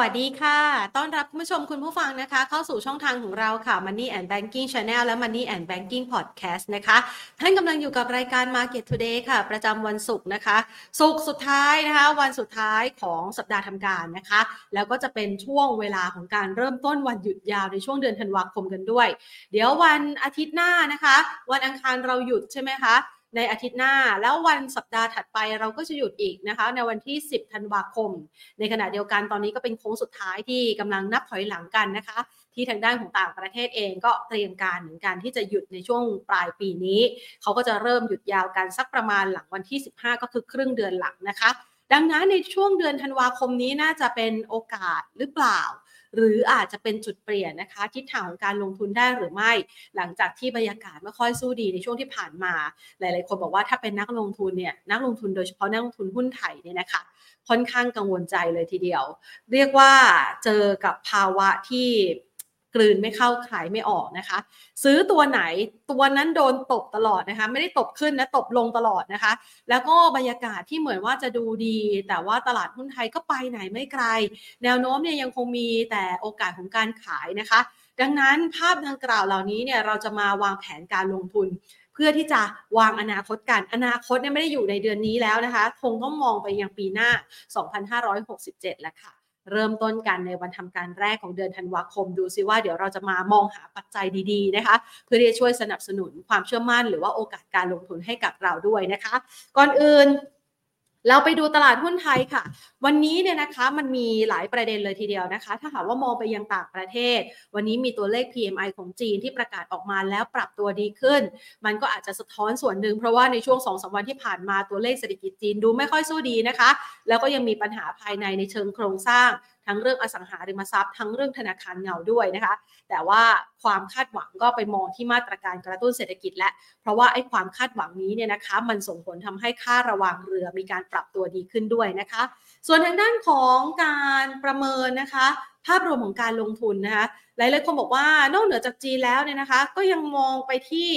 วัสดีค่ะ ต้อนรับคุณผู้ชมคุณผู้ฟังนะคะ เข้าสู่ช่องทางของเราค่ะ Money and Banking Channel และ Money and Banking Podcast นะคะ ท่านกำลังอยู่กับรายการ Market Today ค่ะ ประจำวันศุกร์นะคะ ศุกร์สุดท้ายนะคะ วันสุดท้ายของสัปดาห์ทำการนะคะ แล้วก็จะเป็นช่วงเวลาของการเริ่มต้นวันหยุดยาวในช่วงเดือนธันวาคมกันด้วย เดี๋ยววันอาทิตย์หน้านะคะ วันอังคารเราหยุดใช่ไหมคะ ในอาทิตย์หน้า แล้ววันสัปดาห์ถัดไปเราก็จะหยุดอีกนะคะ ในวันที่ 10 ธันวาคม ในขณะเดียวกันตอนนี้ก็เป็นโค้งสุดท้ายที่กำลังนับถอยหลังกันนะคะ ที่ทางด้านของต่างประเทศเองก็เตรียมการเหมือนกันที่จะหยุดในช่วงปลายปีนี้ เขาก็จะเริ่มหยุดยาวกันสักประมาณหลังวันที่ 15 ก็คือครึ่งเดือนหลังนะคะ ดังนั้นในช่วงเดือนธันวาคมนี้น่าจะเป็นโอกาสหรือเปล่า หรืออาจจะเป็นจุดเปลี่ยนนะคะทิศทางของการลงทุนได้หรือไม่ หลังจากที่บรรยากาศไม่ค่อยสู้ดีในช่วงที่ผ่านมา หลาย ๆ คนบอกว่าถ้าเป็นนักลงทุนเนี่ยนักลงทุนโดยเฉพาะนักลงทุนหุ้นไทยเนี่ยนะคะค่อนข้างกังวลใจเลยทีเดียว เรียกว่าเจอกับภาวะที่ กลืนไม่เข้าขายไม่ออกนะคะ ซื้อตัวไหนตัวนั้นโดนตบตลอดนะคะ ไม่ได้ตบขึ้นนะตบลงตลอดนะคะ แล้วก็บรรยากาศที่เหมือนว่าจะดูดี แต่ว่าตลาดหุ้นไทยก็ไปไหนไม่ไกล แนวโน้มเนี่ยยังคงมีแต่โอกาสของการขายนะคะ ดังนั้นภาพดังกล่าวเหล่านี้เนี่ยเราจะมาวางแผนการลงทุนเพื่อที่จะวางอนาคตกัน อนาคตเนี่ยไม่ได้อยู่ในเดือนนี้แล้วนะคะ คงต้องมองไปยังปีหน้า 2567 แล้วค่ะ เริ่มต้นกันในวันทำการแรกของเดือนธันวาคม ดูซิว่าเดี๋ยวเราจะมามองหาปัจจัยดีๆนะคะ เพื่อที่จะช่วยสนับสนุนความเชื่อมั่น หรือว่าโอกาสการลงทุนให้กับเราด้วยนะคะ ก่อนอื่นเราไปดูตลาดหุ้นไทยค่ะ วันนี้เนี่ยนะคะมันมีหลายประเด็นเลยทีเดียวนะคะ ถ้าหากว่ามองไปยังต่างประเทศ วันนี้มีตัวเลข PMI ของจีนที่ประกาศออกมาแล้วปรับตัวดีขึ้น มันก็อาจจะสะท้อนส่วนหนึ่งเพราะว่าในช่วง2อสวันที่ผ่านมาตัวเลขเศรษฐกิจจีนดูไม่ค่อยสู้ดีนะคะ แล้วก็ยังมีปัญหาภายในในเชิงโครงสร้างทั้งเรื่องอสังหาริมทรัพย์ทั้งเรื่องธนาคารเงาด้วยนะคะ แต่ว่าความคาดหวังก็ไปมองที่มาตรการกระตุ้นเศรษฐกิจและ เพราะว่าไอ้ความคาดหวังนี้เนี่ยนะคะ มันส่งผลทำให้ค่าระวังเรือมีการปรับตัวดีขึ้นด้วยนะคะส่วนทางด้านของการประเมินนะคะ ภาพรวมของการลงทุนนะคะ หลายๆคนบอกว่านอกเหนือจากจีนแล้วเนี่ยนะคะ ก็ยังมองไปที่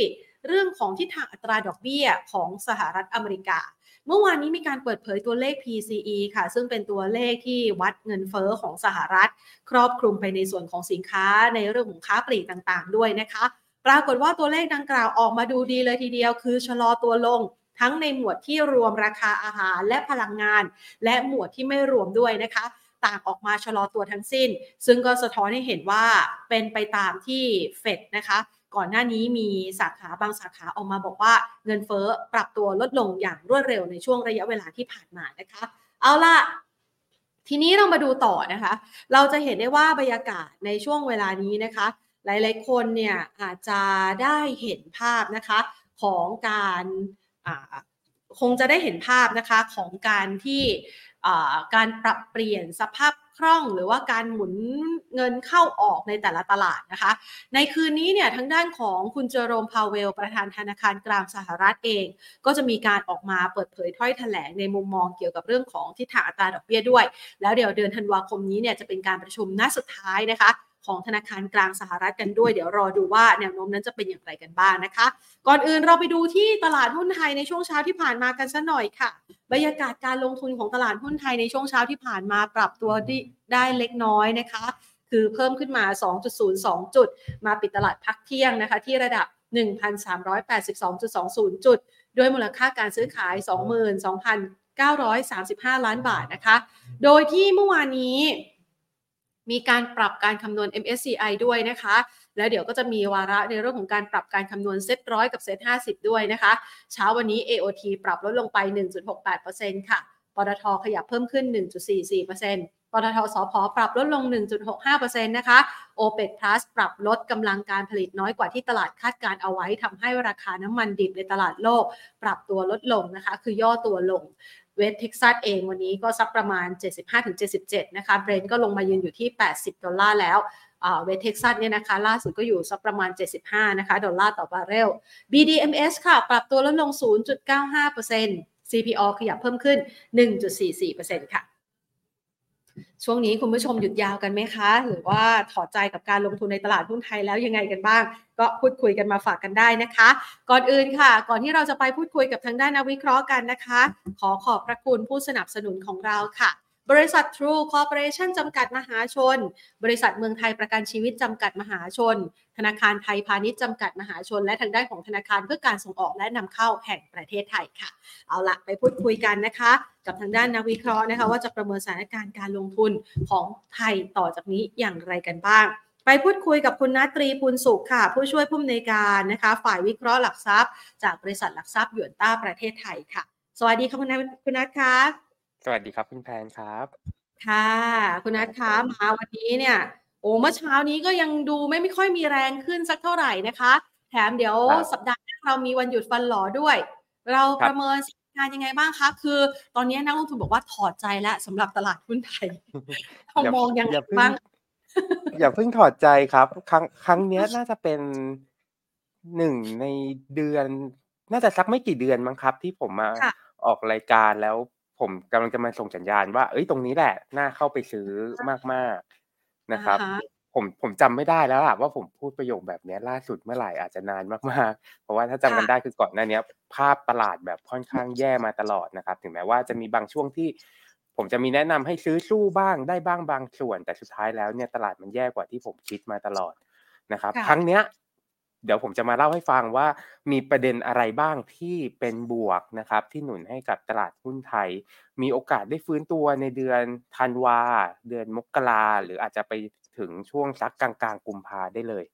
เรื่องของทิศทางอัตราดอกเบี้ยของสหรัฐอเมริกา เมื่อวานนี้มีการเปิดเผยตัวเลข PCE ค่ะ ซึ่งเป็นตัวเลขที่วัดเงินเฟอ้อของสหรัฐ ครอบคลุมไปในส่วนของสินค้าในเรื่องของค้าปลีกต่างๆ ด้วยนะคะ ปรากฏว่าตัวเลขดังกล่าวออกมาดูดีเลยทีเดียว คือชะลอตัวลง ทั้งในหมวดที่รวมราคาอาหารและพลังงาน และหมวดที่ไม่รวมด้วยนะคะต่างออกมาชะลอตัวทั้งสิ้น ซึ่งก็สะท้อนให้เห็นว่าเป็นไปตามที่เฟดนะคะ ก่อนหน้านี้มีสาขาบางสาขาออกมาบอกว่าเงินเฟ้อปรับตัวลดลงอย่างรวดเร็วในช่วงระยะเวลาที่ผ่านมานะคะ เอาล่ะ ทีนี้เรามาดูต่อนะคะ เราจะเห็นได้ว่าบรรยากาศในช่วงเวลานี้นะคะ หลายๆคนเนี่ยอาจจะได้เห็นภาพนะคะของการ คงจะได้เห็นภาพนะคะของการที่การปรับเปลี่ยนสภาพคล่องหรือว่าการหมุนเงินเข้าออกในแต่ละตลาดนะคะ ในคืนนี้เนี่ยทางด้านของคุณเจอโรมพาวเวล ประธานธนาคารกลางสหรัฐเอง ก็จะมีการออกมาเปิดเผยถ้อยแถลงในมุมมองเกี่ยวกับเรื่องของทิศทางอัตราดอกเบี้ยด้วย แล้วเดี๋ยวเดือนธันวาคมนี้เนี่ยจะเป็นการประชุมนัดสุดท้ายนะคะ ของธนาคารกลางสหรัฐกันด้วย เดี๋ยวรอดูว่าแนวโน้มนั้นจะเป็นอย่างไรกันบ้างนะคะ ก่อนอื่นเราไปดูที่ตลาดหุ้นไทยในช่วงเช้าที่ผ่านมากันสัหน่อยค่ะ บรรยากาศการลงทุนของตลาดหุ้นไทยในช่วงเช้าที่ผ่านมาปรับตัวได้เล็กน้อยนะคะ คือเพิ่มขึ้นมา 2.02 จุด มาปิดตลาดพักเที่ยงนะคะ ที่ระดับ 1,382.20 จุด ด้วยมูลค่าการซื้อขาย 22,935 ล้านบาทนะคะ โดยที่เมื่อวานนี้ มีการปรับการคำนวณ MSCI ด้วยนะคะ แล้วเดี๋ยวก็จะมีวาระในเรื่องของการปรับการคำนวณเซ็ตร้อยกับเซ็ตห้าสิบด้วยนะคะ เช้าวันนี้ AOT ปรับลดลงไป 1.68%ค่ะ ปตทขยับเพิ่มขึ้น 1.44%ปตทสพปรับลดลง 1.65%นะคะ OPEC Plus ปรับลดกำลังการผลิตน้อยกว่าที่ตลาดคาดการณ์เอาไว้ทำให้ราคาน้ำมันดิบในตลาดโลก ปรับตัวลดลงนะคะ คือย่อตัวลง West Texas เองวันนี้ก็สักประมาณ 75-77 นะคะ Brent ก็ลงมายืนอยู่ที่ 80 ดอลลาร์แล้ว West Texas เนี่ยนะคะล่าสุดก็อยู่สักประมาณ 75 นะคะ ดอลลาร์ต่อบาร์เรล BDMS ค่ะ ปรับตัวลดลง 0.95% CPALL ขยับเพิ่มขึ้น 1.44%ค่ะ ช่วงนี้คุณผู้ชมหยุดยาวกันไหมคะ หรือว่าถอดใจกับการลงทุนในตลาดหุ้นไทยแล้วยังไงกันบ้าง ก็พูดคุยกันมาฝากกันได้นะคะ ก่อนอื่นค่ะ ก่อนที่เราจะไปพูดคุยกับทางด้านนักวิเคราะห์กันนะคะ ขอขอบพระคุณผู้สนับสนุนของเราค่ะ บริษัท True Corporation จำกัดมหาชน บริษัทเมืองไทยประกันชีวิตจำกัดมหาชน ธนาคารไทยพาณิชย์จำกัดมหาชน และทางด้านของธนาคารเพื่อการส่งออกและนำเข้าแห่งประเทศไทยค่ะ เอาละไปพูดคุยกันนะคะ กับทางด้านนักวิเคราะห์นะคะว่าจะประเมินสถานการณ์การลงทุนของไทยต่อจากนี้อย่างไรกันบ้างไปพูดคุยกับคุณนัตรีปุณสุขค่ะ ผู้ช่วยผู้อำนวยการนะคะ ฝ่ายวิเคราะห์หลักทรัพย์ จากบริษัทหลักทรัพย์หยวนต้าประเทศไทยค่ะ สวัสดีค่ะคุณนัทคุณนัทคะ สวัสดีครับคุณแพนครับ ค่ะ คุณนัทคะมาวันนี้เนี่ย โอ้เมื่อเช้านี้ก็ยังดูไม่ไม่ค่อยมีแรงขึ้นสักเท่าไหร่นะคะ แถมเดี๋ยวครับสัปดาห์หน้าเรามีวันหยุดฟันหลอด้วย เราครับประเมินสถานการณ์ยังไงบ้างคะคือ ตอนนี้นักลงทุนบอกว่าถอดใจแล้วสำหรับตลาดหุ้นไทยเราอย่ามองยังไงอย่าเพิ่งบ้างอย่าเพิ่งถอดใจครับ ครั้งครั้งเนี้ยน่าจะเป็นหนึ่งในเดือน น่าจะสักไม่กี่เดือนมั้งครับ ที่ผมมาค่ะออกรายการแล้ว ผมกำลังจะมาส่งสัญญาณว่าเอ้ยตรงนี้แหละน่าเข้าไปซื้อมากๆนะครับอ่าฮะผมผมจำไม่ได้แล้วล่ะว่าผมพูดประโยคแบบเนี้ยล่าสุดเมื่อไหร่อาจจะนานมากๆ เพราะว่าถ้าจำกันค่ะได้คือก่อนหน้าเนี้ยภาพตลาดแบบค่อนข้างแย่มาตลอดนะครับ ถึงแม้ว่าจะมีบางช่วงที่ ผมจะมีแนะนำให้ซื้อสู้บ้างได้บ้างบางส่วน แต่สุดท้ายแล้วเนี่ยตลาดมันแย่กว่าที่ผมคิดมาตลอดนะครับค่ะครั้งเนี้ย เดี๋ยวผมจะมาเล่าให้ฟังว่ามีประเด็นอะไรบ้างที่เป็นบวกนะครับที่หนุนให้กับตลาดหุ้นไทย มีโอกาสได้ฟื้นตัวในเดือนธันวา เดือนมกราหรืออาจจะไปถึงช่วงสักกลางๆกุมภาได้เลย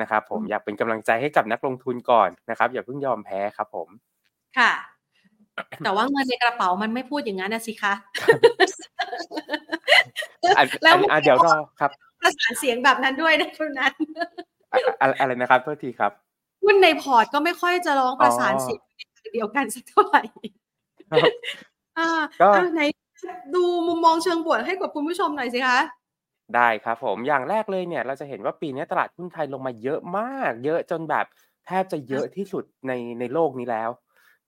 นะครับผมอืมอยากเป็นกำลังใจให้กับนักลงทุนก่อนนะครับ อย่าเพิ่งยอมแพ้ครับผม ค่ะ แต่ว่าเงินในกระเป๋ามันไม่พูดอย่างนั้นนะสิคะอันแล้วอันอะเดี๋ยวรอครับประสานเสียงแบบนั้นด้วยนะคุณนัท อะอะอะไรนะครับโทษทีครับหุ้นในพอร์ตก็ไม่ค่อยจะร้องประสานอ๋อเสียงในทางเดียวกันสักเท่าไหร่ครับอ่าก็อะไหนดูมุมมองเชิงบวกให้กับคุณผู้ชมหน่อยสิคะได้ครับผมอย่างแรกเลยเนี่ย เราจะเห็นว่าปีนี้ตลาดหุ้นไทยลงมาเยอะมาก เยอะจนแบบแทบจะเยอะที่สุดในในโลกนี้แล้ว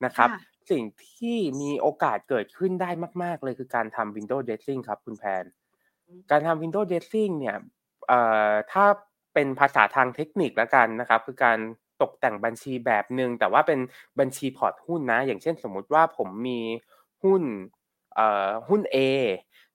นะครับค่ะสิ่งที่มีโอกาสเกิดขึ้นได้มาก ๆ เลยคือการทำ Windows Dressing ครับคุณแพน การทำ Windows Dressing เนี่ยเอ่อถ้า เป็นภาษาทางเทคนิคแล้วกันนะครับ คือการตกแต่งบัญชีแบบหนึ่งแต่ว่าเป็นบัญชีพอร์ตหุ้นนะ อย่างเช่นสมมุติว่าผมมีหุ้นเอ่อหุ้น A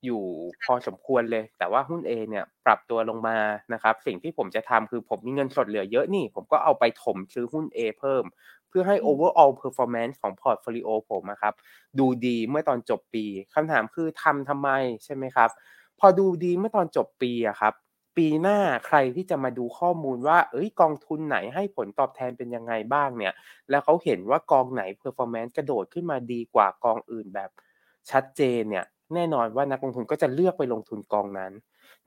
อยู่พอสมควรเลย แต่ว่าหุ้น A เนี่ยปรับตัวลงมานะครับ สิ่งที่ผมจะทำคือผมมีเงินสดเหลือเยอะนี่ ผมก็เอาไปถมซื้อหุ้น A เพิ่ม เพื่อให้อืม overall performance ของ portfolio ผมอะครับ ดูดีเมื่อตอนจบปีคำถามคือทำทำไมใช่ไหมครับ พอดูดีเมื่อตอนจบปีอะครับ ปีหน้าใครที่จะมาดูข้อมูลว่า เอ้ยกองทุนไหนให้ผลตอบแทนเป็นยังไงบ้างเนี่ย แล้วเขาเห็นว่ากองไหน performance กระโดดขึ้นมาดีกว่ากองอื่นแบบชัดเจนเนี่ย แน่นอนว่านักลงทุนก็จะเลือกไปลงทุนกองนั้น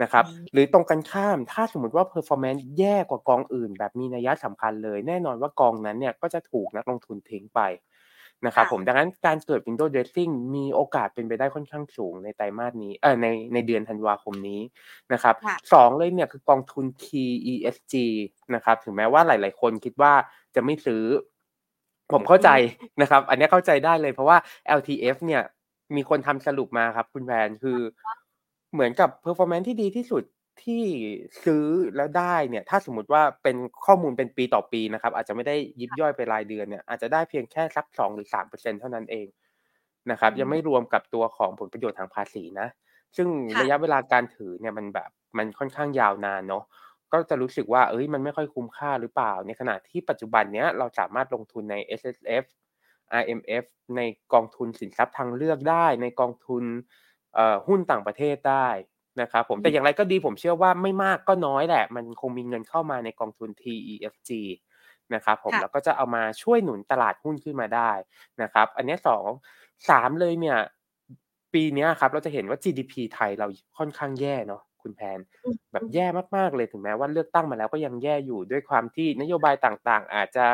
นะครับอืมหรือตรงกันข้ามถ้าสมมติว่า performance แย่กว่ากองอื่น แบบมีนัยสำคัญเลย แน่นอนว่ากองนั้นเนี่ยก็จะถูกนักลงทุนทิ้งไป นะครับค่ะผมดังนั้นการเกิด window dressing มีโอกาสเป็นไปได้ค่อนข้างสูงในไตรมาสนี้เออในในเดือนธันวาคมนี้นะครับค่ะสองเลยเนี่ยคือกองทุน TESG นะครับถึงแม้ว่าหลาย ๆ คนคิดว่าจะไม่ซื้อ ผมเข้าใจนะครับ อันนี้เข้าใจได้เลยเพราะว่า LTF เนี่ยมีคนทำสรุปมาครับคุณแพนคือเหมือนกับ performance ที่ดีที่สุด ที่ซื้อแล้วได้เนี่ย ถ้าสมมติว่าเป็นข้อมูลเป็นปีต่อปีนะครับ อาจจะไม่ได้ยิบย่อยไปรายเดือนเนี่ย อาจจะได้เพียงแค่สักสองหรือสามเปอร์เซ็นเท่านั้นเองนะครับอืมยังไม่รวมกับตัวของผลประโยชน์ทางภาษีนะ ซึ่งค่ะระยะเวลาการถือเนี่ยมันแบบมันค่อนข้างยาวนานเนาะก็จะรู้สึกว่าเอ้ยมันไม่ค่อยคุ้มค่าหรือเปล่า ในขณะที่ปัจจุบันเนี้ยเราสามารถลงทุนใน S S F I M F ในกองทุนสินทรัพย์ทางเลือกได้ ในกองทุนเอ่อหุ้นต่างประเทศได้ นะครับผมแต่อย่างไรก็ดีผมเชื่อว่าไม่มากก็น้อยแหละ มันคงมีเงินเข้ามาในกองทุน T E F G นะครับผมค่ะแล้วก็จะเอามาช่วยหนุนตลาดหุ้นขึ้นมาได้นะครับ อันเนี้ยสองสามเลยเนี่ย ปีเนี้ยครับเราจะเห็นว่า GDP ไทยเราค่อนข้างแย่เนาะคุณแพนอืมแบบแย่มากๆเลยถึงแม้ว่าเลือกตั้งมาแล้วก็ยังแย่อยู่ด้วยความที่นโยบายต่างๆ อาจจะ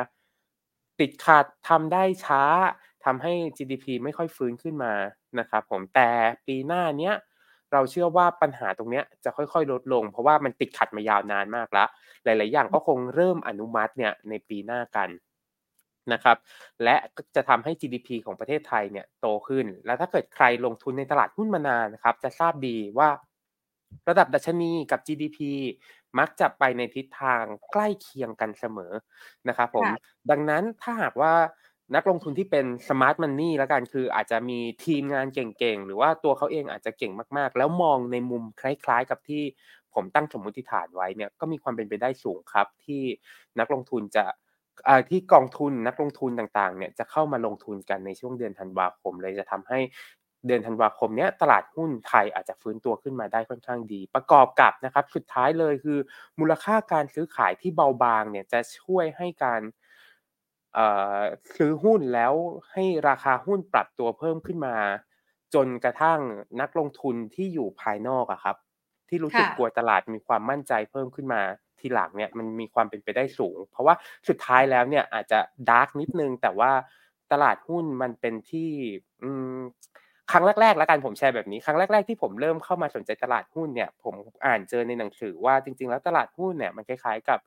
ติดขัดทำได้ช้าทำให้ GDP ไม่ค่อยฟื้นขึ้นมานะครับผมแต่ปีหน้าเนี้ย เราเชื่อว่าปัญหาตรงเนี้ยจะค่อยๆ ลดลง เพราะว่ามันติดขัดมายาวนานมากแล้ว หลาย ๆ อย่างก็คงเริ่มอนุมัติเนี่ยในปีหน้ากันนะครับและก็จะทำให้ GDP ของประเทศไทยเนี่ยโตขึ้น แล้วถ้าเกิดใครลงทุนในตลาดหุ้นมานานนะครับ จะทราบดีว่าระดับดัชนีกับ GDP มักจะไปในทิศทางใกล้เคียงกันเสมอนะครับผมค่ะดังนั้นถ้าหากว่า นักลงทุนที่เป็นสมาร์ทมันนี่แล้วกันคืออาจจะมีทีมงานเก่งๆ หรือว่าตัวเขาเองอาจจะเก่งมากๆ แล้วมองในมุมคล้ายๆ กับที่ผมตั้งสมมติฐานไว้เนี่ยก็มีความเป็นไปได้สูงครับ ที่นักลงทุนจะที่กองทุนนักลงทุนต่างๆเนี่ยจะเข้ามาลงทุนกันในช่วงเดือนธันวาคม เลยจะทำให้เดือนธันวาคมเนี้ยตลาดหุ้นไทยอาจจะฟื้นตัวขึ้นมาได้ค่อนข้างดี ประกอบกับนะครับสุดท้ายเลยคือ มูลค่าการซื้อขายที่เบาบางเนี่ยจะช่วยให้การ ซื้อหุ้นแล้วให้ราคาหุ้นปรับตัวเพิ่มขึ้นมา จนกระทั่งนักลงทุนที่อยู่ภายนอกอะครับ ที่รู้สึกกลัวตลาดมีความมั่นใจเพิ่มขึ้นมาทีหลังเนี่ยมันมีความเป็นไปได้สูง เพราะว่าสุดท้ายแล้วเนี่ยอาจจะดาร์กนิดนึง แต่ว่าตลาดหุ้นมันเป็นที่ครั้งแรกๆแล้วกันผมแชร์แบบนี้ครั้งแรก ๆ ที่ผมเริ่มเข้ามาสนใจตลาดหุ้นเนี่ย ผมอ่านเจอในหนังสือว่าจริง ๆ แล้วตลาดหุ้นเนี่ยมันคล้ายๆกับ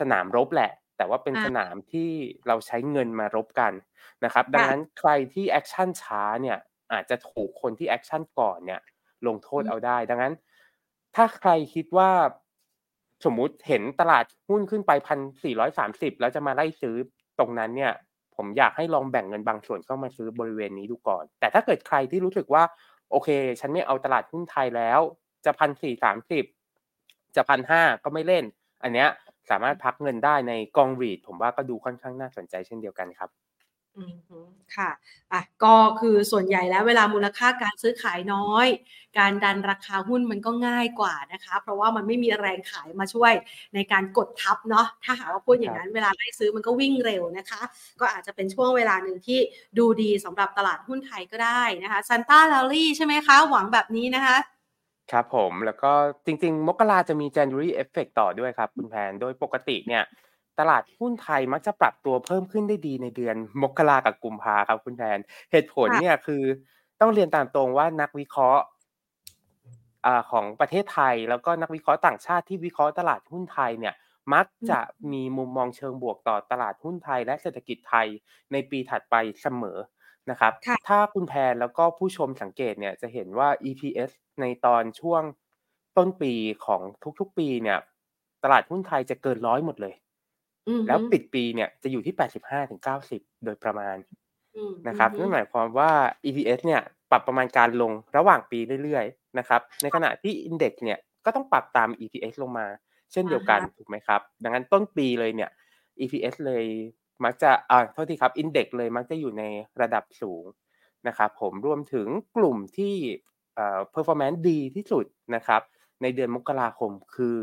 สนามรบแหละ แต่ว่าเป็นสนามที่เราใช้เงินมารบกันนะครับ ดังนั้นใครที่ action ช้าเนี่ยอาจจะถูกคนที่ action ก่อนเนี่ยลงโทษเอาได้ ดังนั้น ถ้าใครคิดว่าสมมุติเห็นตลาดหุ้นขึ้นไปพันสี่ร้อยสามสิบแล้วจะมาไล่ซื้อตรงนั้นเนี่ย ผมอยากให้ลองแบ่งเงินบางส่วนเข้ามาซื้อบริเวณนี้ดูก่อน แต่ถ้าเกิดใครที่รู้สึกว่า โอเค ฉันไม่เอาตลาดหุ้นไทยแล้ว จะพันสี่สามสิบจะพันห้าก็ไม่เล่น อันเนี้ย สามารถพักเงินได้ในกองรีดผมว่าก็ดูค่อนข้างน่าสนใจเช่นเดียวกันครับอืมค่ะอะ ก็คือส่วนใหญ่แล้วเวลามูลค่าการซื้อขายน้อย การดันราคาหุ้นมันก็ง่ายกว่านะคะ เพราะว่ามันไม่มีแรงขายมาช่วยในการกดทับเนาะ ถ้าหากว่าพูดอย่างนั้นเวลาไล่ซื้อมันก็วิ่งเร็วนะคะ ก็อาจจะเป็นช่วงเวลาหนึ่งที่ดูดีสำหรับตลาดหุ้นไทยก็ได้นะคะซันต้าลาลี่ใช่ไหมคะ หวังแบบนี้นะคะ ครับผม แล้วก็จริง ๆ มกราจะมี January Effect ต่อด้วยครับ คุณแพน โดยปกติเนี่ยตลาดหุ้นไทยมักจะปรับตัวเพิ่มขึ้นได้ดีในเดือน มกรากับกุมภาครับคุณแพน เหตุผลเนี่ยคือต้องเรียนตามตรงว่านักวิเคราะห์ของประเทศไทย แล้วก็นักวิเคราะห์ต่างชาติที่วิเคราะห์ตลาดหุ้นไทยเนี่ยมักจะมีมุมมองเชิงบวกต่อตลาดหุ้นไทยและเศรษฐกิจไทยในปีถัดไปเสมอ นะครับ ถ้าคุณแพนแล้วก็ผู้ชมสังเกตเนี่ยจะเห็นว่า EPS ในตอนช่วงต้นปีของทุกๆปีเนี่ย ตลาดหุ้นไทยจะเกินร้อยหมดเลย แล้วปิดปีเนี่ยจะอยู่ที่แปดสิบห้าถึงเก้าสิบโดยประมาณนะครับนั่นหมายความว่า EPS เนี่ยปรับประมาณการลงระหว่างปีเรื่อยๆนะครับ ในขณะที่ Index เนี่ยก็ต้องปรับตาม EPS ลงมา เช่นเดียวกันถูกไหมครับ ดังนั้นต้นปีเลยเนี่ย EPS เลย มักจะอ่าโทษทีครับ Index เลยมักจะอยู่ในระดับสูงนะครับผมรวมถึงกลุ่มที่เอ่อ performance ดีที่สุดนะครับในเดือนมกราคมคือ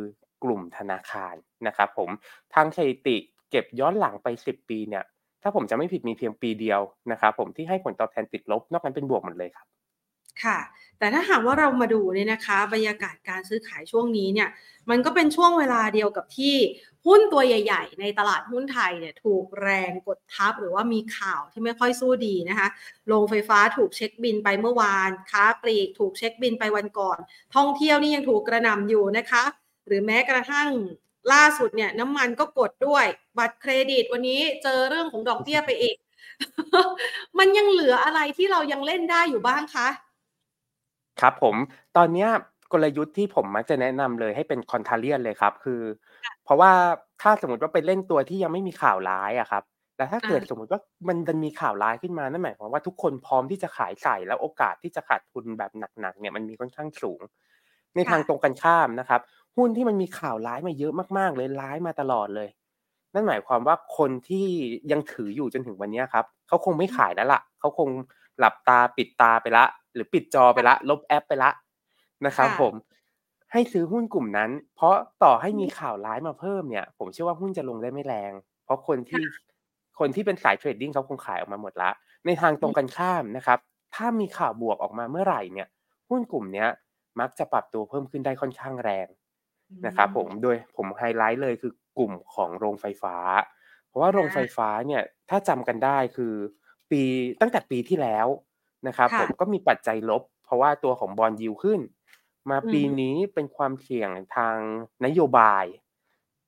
กลุ่มธนาคารนะครับผมทางสถิติเก็บย้อนหลังไป 10 ปีเนี่ยถ้าผมจะไม่ผิดมีเพียงปีเดียวนะครับผมที่ให้ผลตอบแทนติดลบ นอกนั้นเป็นบวกหมดเลยครับ ค่ะ แต่ถ้าหากว่าเรามาดูเนี่ยนะคะ บรรยากาศการซื้อขายช่วงนี้เนี่ย มันก็เป็นช่วงเวลาเดียวกับที่หุ้นตัวใหญ่ ๆ ในตลาดหุ้นไทยเนี่ยถูกแรงกดทับหรือว่ามีข่าวที่ไม่ค่อยสู้ดีนะคะโรงไฟฟ้าถูกเช็คบินไปเมื่อวาน ค้าปลีกถูกเช็คบินไปวันก่อน ท่องเที่ยวนี่ยังถูกกระหน่ำอยู่นะคะ หรือแม้กระทั่งล่าสุดเนี่ยน้ำมันก็กดด้วย บัตรเครดิตวันนี้เจอเรื่องของดอกเบี้ยไปอีก มันยังเหลืออะไรที่เรายังเล่นได้อยู่บ้างคะ ครับผม ตอนนี้กลยุทธ์ที่ผมมักจะแนะนำเลยให้เป็นคอนทาเลียนเลยครับ คือเพราะว่าถ้าสมมติว่าไปเล่นตัวที่ยังไม่มีข่าวร้ายอะครับแต่ถ้าเกิดสมมติว่ามันดันมีข่าวร้ายขึ้นมานั่นหมายความว่าทุกคนพร้อมที่จะขายใส่แล้วโอกาสที่จะขาดทุนแบบหนักๆเนี่ยมันมีค่อนข้างสูง ในทางตรงกันข้ามนะครับ หุ้นที่มันมีข่าวร้ายมาเยอะมากๆเลยร้ายมาตลอดเลย นั่นหมายความว่าคนที่ยังถืออยู่จนถึงวันนี้ครับเขาคงไม่ขายแล้วล่ะเขาคงหลับตาปิดตาไปละ หรือปิดจอไปละ ลบแอปไปละนะครับผมให้ซื้อหุ้นกลุ่มนั้น เพราะต่อให้มีข่าวร้ายมาเพิ่มเนี่ย ผมเชื่อว่าหุ้นจะลงได้ไม่แรง เพราะคนที่คนที่เป็นสาย trading เขาคงขายออกมาหมดละ ในทางตรงกันข้ามนะครับ ถ้ามีข่าวบวกออกมาเมื่อไหร่เนี่ย หุ้นกลุ่มเนี้ย มักจะปรับตัวเพิ่มขึ้นได้ค่อนข้างแรงนะครับผมโดยผมไฮไลท์เลยคือกลุ่มของโรงไฟฟ้า เพราะว่าโรงไฟฟ้าเนี่ยถ้าจำกันได้คือ ปีตั้งแต่ปีที่แล้ว นะครับผมก็มีปัจจัยลบ เพราะว่าตัวของบอลยิวขึ้น มาปีนี้เป็นความเสี่ยงทางนโยบาย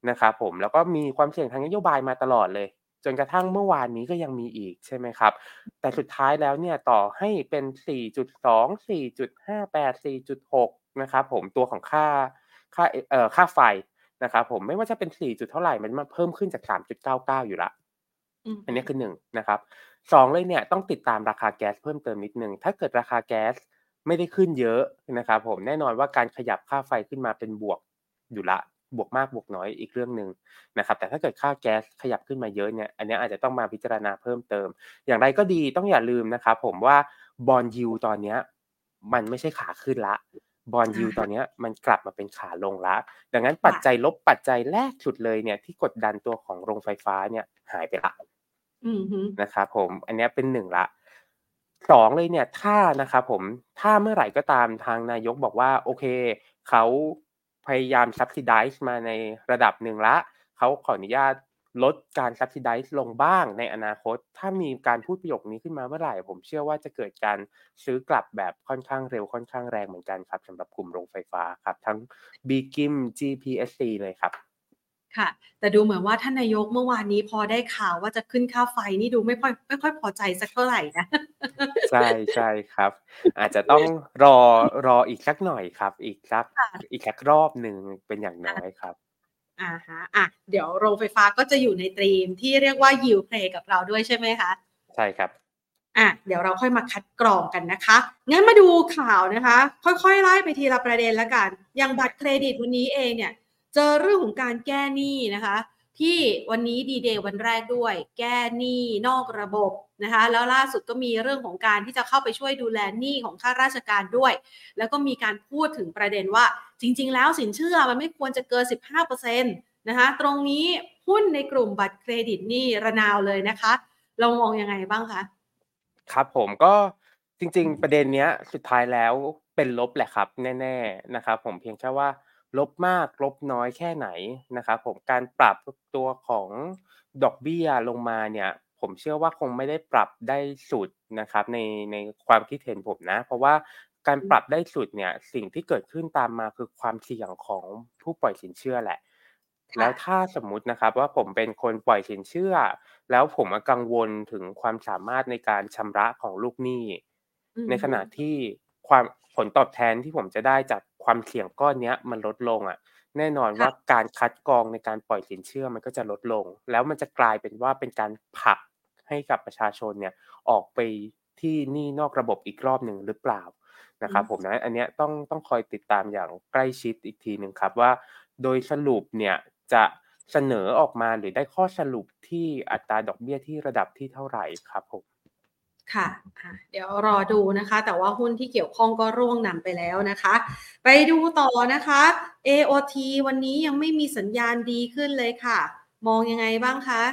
นะครับผมแล้วก็มีความเสี่ยงทางนโยบายมาตลอดเลย จนกระทั่งเมื่อวานนี้ก็ยังมีอีกใช่ไหมครับ แต่สุดท้ายแล้วเนี่ยต่อให้เป็น 4.2 4.58 4.6 นะครับผมตัวของค่าค่าเอ่อค่าไฟนะครับผมไม่ว่าจะเป็น 4 จุดเท่าไหร่มันมาเพิ่มขึ้นจาก 3.99 อยู่ละอืมอันนี้คือหนึ่งนะครับ สองเลยเนี่ยต้องติดตามราคาแก๊สเพิ่มเติมนิดนึง ถ้าเกิดราคาแก๊สไม่ได้ขึ้นเยอะนะครับผมแน่นอนว่าการขยับค่าไฟขึ้นมาเป็นบวกอยู่ละบวกมากบวกน้อยอีกเรื่องหนึ่งนะครับแต่ถ้าเกิดค่าแก๊สขยับขึ้นมาเยอะเนี่ยอันนี้อาจจะต้องมาพิจารณาเพิ่มเติม อย่างไรก็ดีต้องอย่าลืมนะครับผมว่าบอลยูตอนเนี้ยมันไม่ใช่ขาขึ้นละบอลยูอ่าตอนเนี้ยมันกลับมาเป็นขาลงละ ดังนั้นปัจจัยลบปัจจัยแรกสุดเลยเนี่ยที่กดดันตัวของโรงไฟฟ้าเนี่ยหายไปละ อืมฮึ นะครับผม อันเนี้ยเป็นหนึ่งละสองเลยเนี่ย ถ้านะครับผม ถ้าเมื่อไหร่ก็ตามทางนายกบอกว่า โอเค เขาพยายาม subsidize มาในระดับหนึ่งละเขาขออนุญาตลดการ subsidize ลงบ้างในอนาคต ถ้ามีการพูดประโยคนี้ขึ้นมาเมื่อไหร่ ผมเชื่อว่าจะเกิดการซื้อกลับแบบค่อนข้างเร็ว ค่อนข้างแรงเหมือนกันครับ สำหรับกลุ่มโรงไฟฟ้าครับ ทั้ง b g i m GPSC เลยครับ ค่ะ แต่ดูเหมือนว่าท่านนายกเมื่อวานนี้พอได้ข่าวว่าจะขึ้นค่าไฟนี่ดูไม่ค่อยไม่ค่อยพอใจสักเท่าไหร่นะ ใช่ใช่ครับ อาจจะต้องรอรออีกสักหน่อยครับ อีกสักค่ะอีกสักรอบหนึ่งเป็นอย่างน้อยครับอ่าฮะอะเดี๋ยวโรงไฟฟ้าก็จะอยู่ในตรีมที่เรียกว่ายิวเพลกับเราด้วยใช่ไหมคะใช่ครับอะเดี๋ยวเราค่อยมาคัดกรองกันนะคะ งั้นมาดูข่าวนะคะ ค่อยๆไล่ไปทีละประเด็นละกัน อย่างบัตรเครดิตวันนี้เองเนี่ย เจอเรื่องของการแก้หนี้นะคะ ที่วันนี้ดีเดย์วันแรกด้วย แก้หนี้นอกระบบนะคะแล้วล่าสุดก็มีเรื่องของการที่จะเข้าไปช่วยดูแลหนี้ของข้าราชการด้วย แล้วก็มีการพูดถึงประเด็นว่า จริง ๆ แล้วสินเชื่อมันไม่ควรจะเกิน 15%นะคะตรงนี้หุ้นในกลุ่มบัตรเครดิตนี่ระนาวเลยนะคะ เรามองยังไงบ้างคะครับผมก็จริง ๆ ประเด็นเนี้ยสุดท้ายแล้วเป็นลบแหละครับ แน่ ๆนะครับ ผมเพียงแค่ว่า ลบมากลบน้อยแค่ไหนนะครับผมการปรับตัวของดอกเบี้ยลงมาเนี่ยผมเชื่อว่าคงไม่ได้ปรับได้สุดนะครับในในความคิดเห็นผมนะ เพราะว่าการปรับได้สุดเนี่ยสิ่งที่เกิดขึ้นตามมาคือความเสี่ยงของผู้ปล่อยสินเชื่อแหละค่ะแล้วถ้าสมมุตินะครับว่าผมเป็นคนปล่อยสินเชื่อ แล้วผมอะกังวลถึงความสามารถในการชำระของลูกหนี้อืมในขณะที่ ความผลตอบแทนที่ผมจะได้จากความเสี่ยงก้อนเนี้ยมันลดลงอะ แน่นอนว่าการคัดกรองในการปล่อยสินเชื่อมันก็จะลดลง แล้วมันจะกลายเป็นว่าเป็นการผลักให้กับประชาชนเนี่ยออกไปที่หนี้นอกระบบอีกรอบหนึ่งหรือเปล่านะครับผมนะอันเนี้ยต้องต้องคอยติดตามอย่างใกล้ชิดอีกทีหนึ่งครับว่า โดยสรุปเนี่ยจะเสนอออกมาหรือได้ข้อสรุปที่อัตราดอกเบี้ยที่ระดับที่เท่าไหร่ครับผม ค่ะะเดี๋ยวรอดูนะคะ แต่ว่าหุ้นที่เกี่ยวข้องก็ร่วงนำไปแล้วนะคะ ไปดูต่อนะคะ AOT วันนี้ยังไม่มีสัญญาณดีขึ้นเลยค่ะ มองยังไงบ้างคะ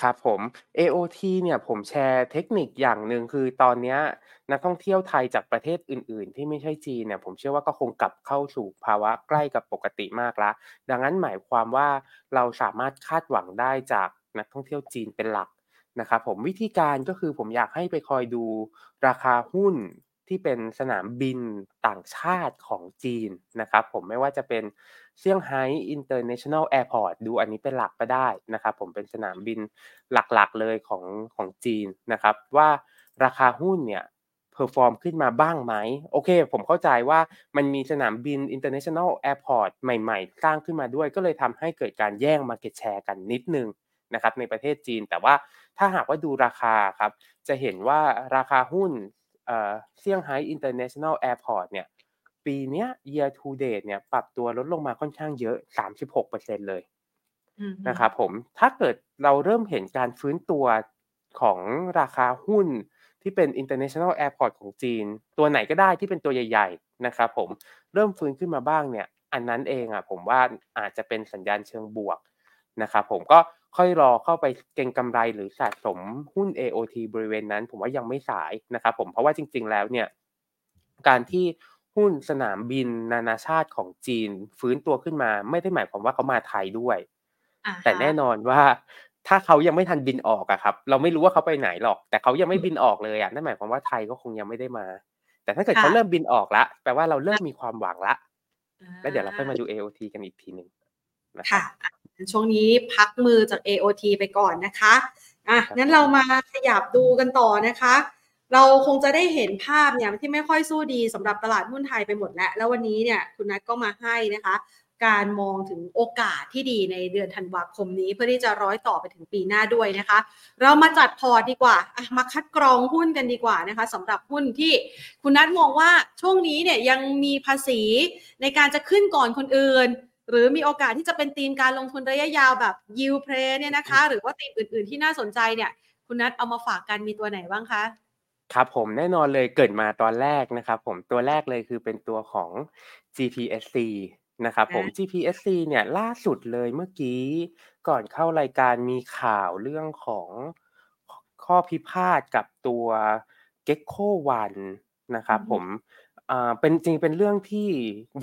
ครับผม AOT เนี่ยผมแชร์เทคนิคอย่างหนึ่งคือตอนนี้นักท่องเที่ยวไทยจากประเทศอื่น ๆ ที่ไม่ใช่จีนเนี่ยผมเชื่อว่าก็คงกลับเข้าสู่ภาวะใกล้กับปกติมากล้วดังนั้นหมายความว่าเราสามารถคาดหวังได้จากนักท่องเที่ยวจีนเป็นหลัก นะครับผมวิธีการก็คือผมอยากให้ไปคอยดูราคาหุ้นที่เป็นสนามบินต่างชาติของจีนนะครับผมไม่ว่าจะเป็นเซี่ยงไฮ้ International Airport ดูอันนี้เป็นหลักก็ได้นะครับผมเป็นสนามบินหลักๆเลยของของจีนนะครับว่าราคาหุ้นเนี่ย perform ขึ้นมาบ้างไหมโอเค ผมเข้าใจว่ามันมีสนามบิน International Airport ใหม่ๆ สร้างขึ้นมาด้วย ก็เลยทำให้เกิดการแย่ง Market Share กันนิดนึง นะครับในประเทศจีน แต่ว่าถ้าหากว่าดูราคาครับจะเห็นว่าราคาหุ้นเอ่อเซี่ยงไฮ้ International Airport เนี่ยปีเนี้ย year to date เนี่ยปรับตัวลดลงมาค่อนข้างเยอะ 36%เลยอืมนะครับผมถ้าเกิดเราเริ่มเห็นการฟื้นตัวของราคาหุ้นที่เป็น international airport ของจีน ตัวไหนก็ได้ที่เป็นตัวใหญ่ ๆ นะครับผมเริ่มฟื้นขึ้นมาบ้างเนี่ย อันนั้นเองอะผมว่าอาจจะเป็นสัญญาณเชิงบวกนะครับผมก็ ค่อยรอเข้าไปเก็งกำไรหรือสะสมหุ้น AOT บริเวณนั้น ผมว่ายังไม่สายนะครับผมเพราะว่าจริง ๆ แล้วเนี่ยการที่หุ้นสนามบินนานาชาติของจีนฟื้นตัวขึ้นมา ไม่ได้หมายความว่าเขามาไทยด้วยอ่าฮะแต่แน่นอนว่าถ้าเขายังไม่ทันบินออกอะครับ เราไม่รู้ว่าเขาไปไหนหรอก แต่เขายังไม่บินออกเลยอะนั่นหมายความว่าไทยก็คงยังไม่ได้มา แต่ถ้าเกิดเขาเริ่มบินออกละแปลว่าเราเริ่มมีความหวังละ แล้วเดี๋ยวเราค่อยมาดู AOT กันอีกทีหนึ่งนะครัค่ะบอะ ช่วงนี้พักมือจาก AOT ไปก่อนนะคะอะครับงั้นเรามาขยับดูกันต่อนะคะ เราคงจะได้เห็นภาพเนี่ยที่ไม่ค่อยสู้ดีสำหรับตลาดหุ้นไทยไปหมดแล้ว แล้ววันนี้เนี่ยคุณนัทก็มาให้นะคะ การมองถึงโอกาสที่ดีในเดือนธันวาคมนี้ เพื่อที่จะร้อยต่อไปถึงปีหน้าด้วยนะคะ เรามาจัดพอร์ตดีกว่าอะมาคัดกรองหุ้นกันดีกว่านะคะสำหรับหุ้นที่คุณนัทมองว่าช่วงนี้เนี่ยยังมีภาษีในการจะขึ้นก่อนคนอื่น หรือมีโอกาสที่จะเป็นธีมการลงทุนระยะยาวแบบ yield play เนี่ยนะคะ หรือว่าธีมอื่น ๆ ที่น่าสนใจเนี่ย คุณนัทเอามาฝากกันมีตัวไหนบ้างคะครับผมแน่นอนเลยเกริ่นมาตอนแรกนะครับผมตัวแรกเลยคือเป็นตัวของ GPSC นะครับผม GPSC เนี่ยล่าสุดเลยเมื่อกี้ก่อนเข้ารายการมีข่าวเรื่องของข้อพิพาทกับตัว Gecko One นะครับผมอ่าเป็นจริงเป็นเรื่องที่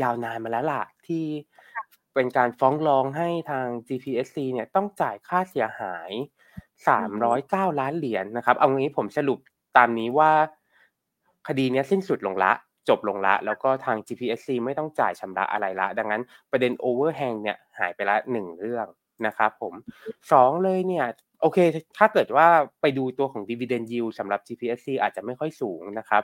ยาวนานมาแล้วล่ะที่ เป็นการฟ้องร้องให้ทาง GPSC เนี่ยต้องจ่ายค่าเสียหาย 309 ล้านเหรียญนะครับ เอางี้ผมสรุปตามนี้ว่าคดีนี้สิ้นสุดลงละ จบลงละ แล้วก็ทาง GPSC ไม่ต้องจ่ายชำระอะไรละ ดังนั้นประเด็น overhang เนี่ยหายไปละหนึ่งเรื่องนะครับผมสองเลยเนี่ยโอเค ถ้าเกิดว่าไปดูตัวของ dividend yield สำหรับ GPSC อาจจะไม่ค่อยสูงนะครับ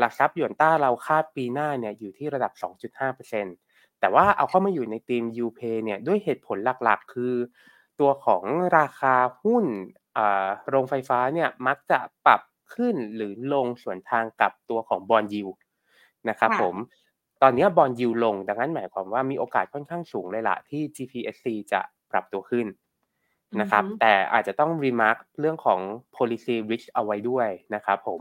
หลักทรัพย์หยวนต้าเราคาดปีหน้าเนี่ยอยู่ที่ระดับ 2.5% แต่ว่าเอาเข้ามาอยู่ในทีม UPay เนี่ยด้วยเหตุผลหลักๆ คือตัวของราคาหุ้นโรงไฟฟ้าเนี่ยมักจะปรับขึ้นหรือลงส่วนทางกับตัวของบอลยูนะครับผมตอนนี้บอลยูลง ดังนั้นหมายความว่ามีโอกาสค่อนข้างสูงเลยละที่ GPSC จะปรับตัวขึ้นนะครับ แต่อาจจะต้อง remark เรื่องของ policy risk เอาไว้ด้วยนะครับผม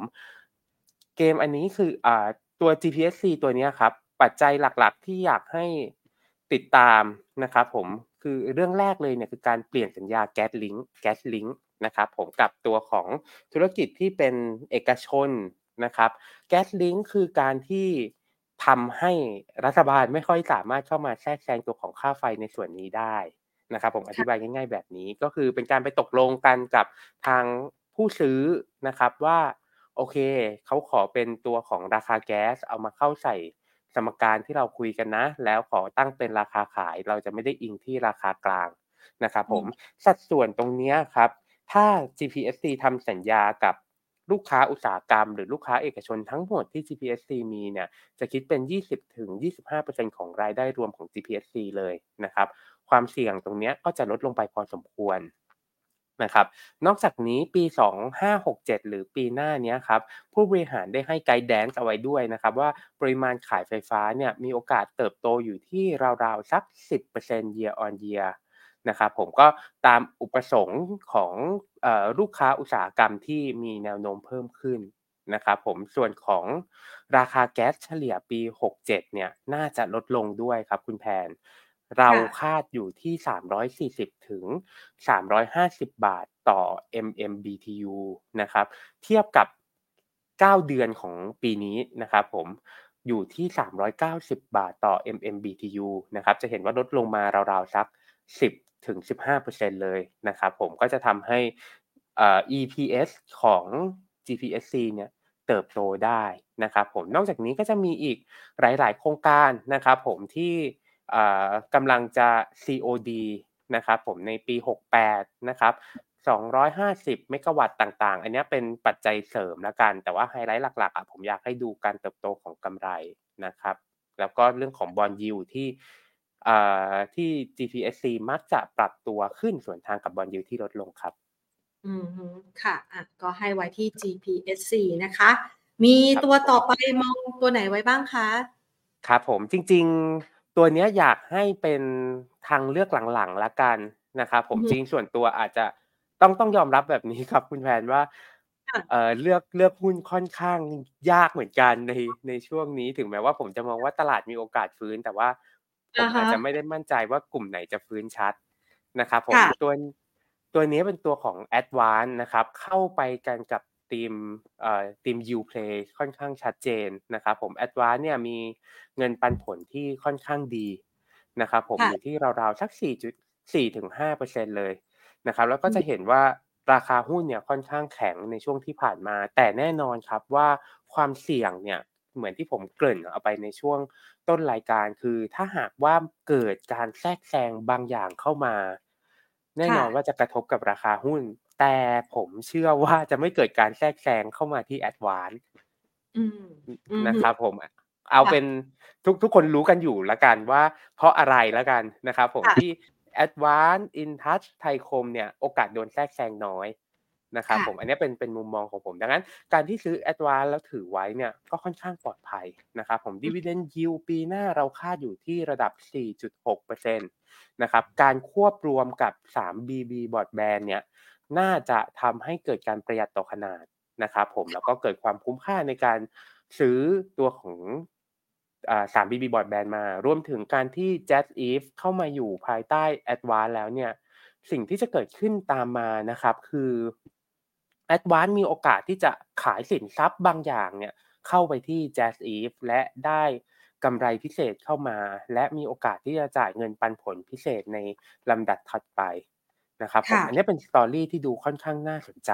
เกมอันนี้คืออตัว GPSC ตัวนี้ครับ ปัจจัยหลักๆ ที่อยากให้ติดตามนะครับผมคือเรื่องแรกเลยเนี่ยคือการเปลี่ยนสัญญาแก๊สลิงก์แก๊สลิงก์นะครับผมกับตัวของธุรกิจที่เป็นเอกชนนะครับแก๊สลิงก์คือการที่ทำให้รัฐบาลไม่ค่อยสามารถเข้ามาแทรกแซงตัวของค่าไฟในส่วนนี้ได้นะครับผมอธิบายง่าย ๆ แบบนี้ก็คือเป็นการไปตกลงกันกับทางผู้ซื้อนะครับว่าโอเคเขาขอเป็นตัวของราคาแก๊สเอามาเข้าใส่ สมการที่เราคุยกันนะ แล้วขอตั้งเป็นราคาขาย เราจะไม่ได้อิงที่ราคากลางนะครับผมสัดส่วนตรงนี้ครับ ถ้า GPSC ทำสัญญากับลูกค้าอุตสาหกรรม หรือลูกค้าเอกชนทั้งหมดที่ GPSC มีเนี่ยจะคิดเป็น 20ถึง25%ของรายได้รวมของ GPSC เลยนะครับ ความเสี่ยงตรงนี้ก็จะลดลงไปพอสมควร นะครับ นอกจากนี้ปี 2567 หรือปีหน้านี้ครับผู้บริหารได้ให้ไกด์แดนซ์เอาไว้ด้วยนะครับว่าปริมาณขายไฟฟ้าเนี่ยมีโอกาสเติบโตอยู่ที่ราวๆสัก 10% year on year นะครับผมก็ตามอุปสงค์ของลูกค้าอุตสาหกรรมที่มีแนวโน้มเพิ่มขึ้นนะครับผมส่วนของราคาแก๊สเฉลี่ยปี 67 เนี่ยน่าจะลดลงด้วยครับคุณแพน เราคาดอยู่ที่ 340 ถึง 350 บาทต่อ MMBTU นะครับ เทียบกับ 9 เดือนของปีนี้นะครับผมอยู่ที่ 390 บาทต่อ MMBTU นะครับ จะเห็นว่าลดลงมาราวๆสัก 10ถึง15%เลยนะครับผมก็จะทำให้ EPS ของ GPSC เนี่ยเติบโตได้นะครับผม นอกจากนี้ก็จะมีอีกหลาย ๆ โครงการนะครับผมที่ กำลังจะ COD นะครับผมในปี 68 นะครับ250 เมกะวัตต์ต่าง ๆ อันนี้เป็นปัจจัยเสริมแล้วกัน แต่ว่าไฮไลท์หลักๆอะผมอยากให้ดูการเติบโตของกำไรนะครับ แล้วก็เรื่องของ bond yield ที่ที่ GPSC มักจะปรับตัวขึ้นสวนทางกับ bond yield ที่ลดลงครับ อืมค่ะอะ ก็ให้ไว้ที่ GPSC นะคะ มีตัวต่อไปมองตัวไหนไว้บ้างคะ ครับผมจริง ตัวเนี้ยอยากให้เป็นทางเลือกหลังๆละกันนะครับผมจริงส่วนตัวอาจจะต้องต้องยอมรับแบบนี้ครับคุณแพนว่าเอ่อเลือกเลือกหุ้นค่อนข้างยากเหมือนกันในในช่วงนี้ถึงแม้ว่าผมจะมองว่าตลาดมีโอกาสฟื้น แต่ว่าผมอาจจะไม่ได้มั่นใจว่ากลุ่มไหนจะฟื้นชัดนะครับผมตัวตัวนี้เป็นตัวของ a d v a n c e นะครับเข้าไปกันกับ ทีมเอ่อทีม Uplay ค่อนข้างชัดเจนนะครับผม a d v a n c e เนี่ยมีเงินปันผลที่ค่อนข้างดีนะครับผมอยู่ที่ราวๆสัก4.4ถึง5%เลยนะครับแล้วก็จะเห็นว่าราคาหุ้นเนี่ยค่อนข้างแข็งในช่วงที่ผ่านมา แต่แน่นอนครับว่าความเสี่ยงเนี่ยเหมือนที่ผมเกริ่นเอาไปในช่วงต้นรายการคือ ถ้าหากว่าเกิดการแทรกแซงบางอย่างเข้ามา แน่นอนว่าจะกระทบกับราคาหุ้น แต่ผมเชื่อว่าจะไม่เกิดการแทรกแซงเข้ามาที่ Advance นะครับผมเอาค่ะเป็นทุกทุกคนรู้กันอยู่แล้วกันว่า เพราะอะไรแล้วกันนะครับผมค่ะที่ Advance InTouch Thaicom เนี่ย โอกาสโดนแทรกแซงน้อย นะครับค่ะผมอันนี้เป็นเป็นมุมมองของผม ดังนั้น การที่ซื้อ Advance แล้วถือไว้เนี่ยก็ค่อนข้างปลอดภัยนะครับผม Dividend Yield ปีหน้าเราคาดอยู่ที่ระดับ 4.6%นะครับการควบรวมกับ 3BB Broadband เนี่ยน่าจะทำให้เกิดการประหยัดต่อขนาดนะครับผมแล้วก็เกิดความคุ้มค่าในการซื้อตัวของอ่า 3BB Broadband มารวมถึงการที่ Jazz Eve เข้ามาอยู่ภายใต้ Advance แล้วเนี่ย สิ่งที่จะเกิดขึ้นตามมานะครับ คือ Advance มีโอกาสที่จะขายสินทรัพย์บางอย่างเนี่ยเข้าไปที่ Jazz Eve และได้กำไรพิเศษเข้ามา และมีโอกาสที่จะจ่ายเงินปันผลพิเศษในลำดับถัดไปนะครับผมค่ะอันนี้เป็น Story ที่ดูค่อนข้างน่าสนใจ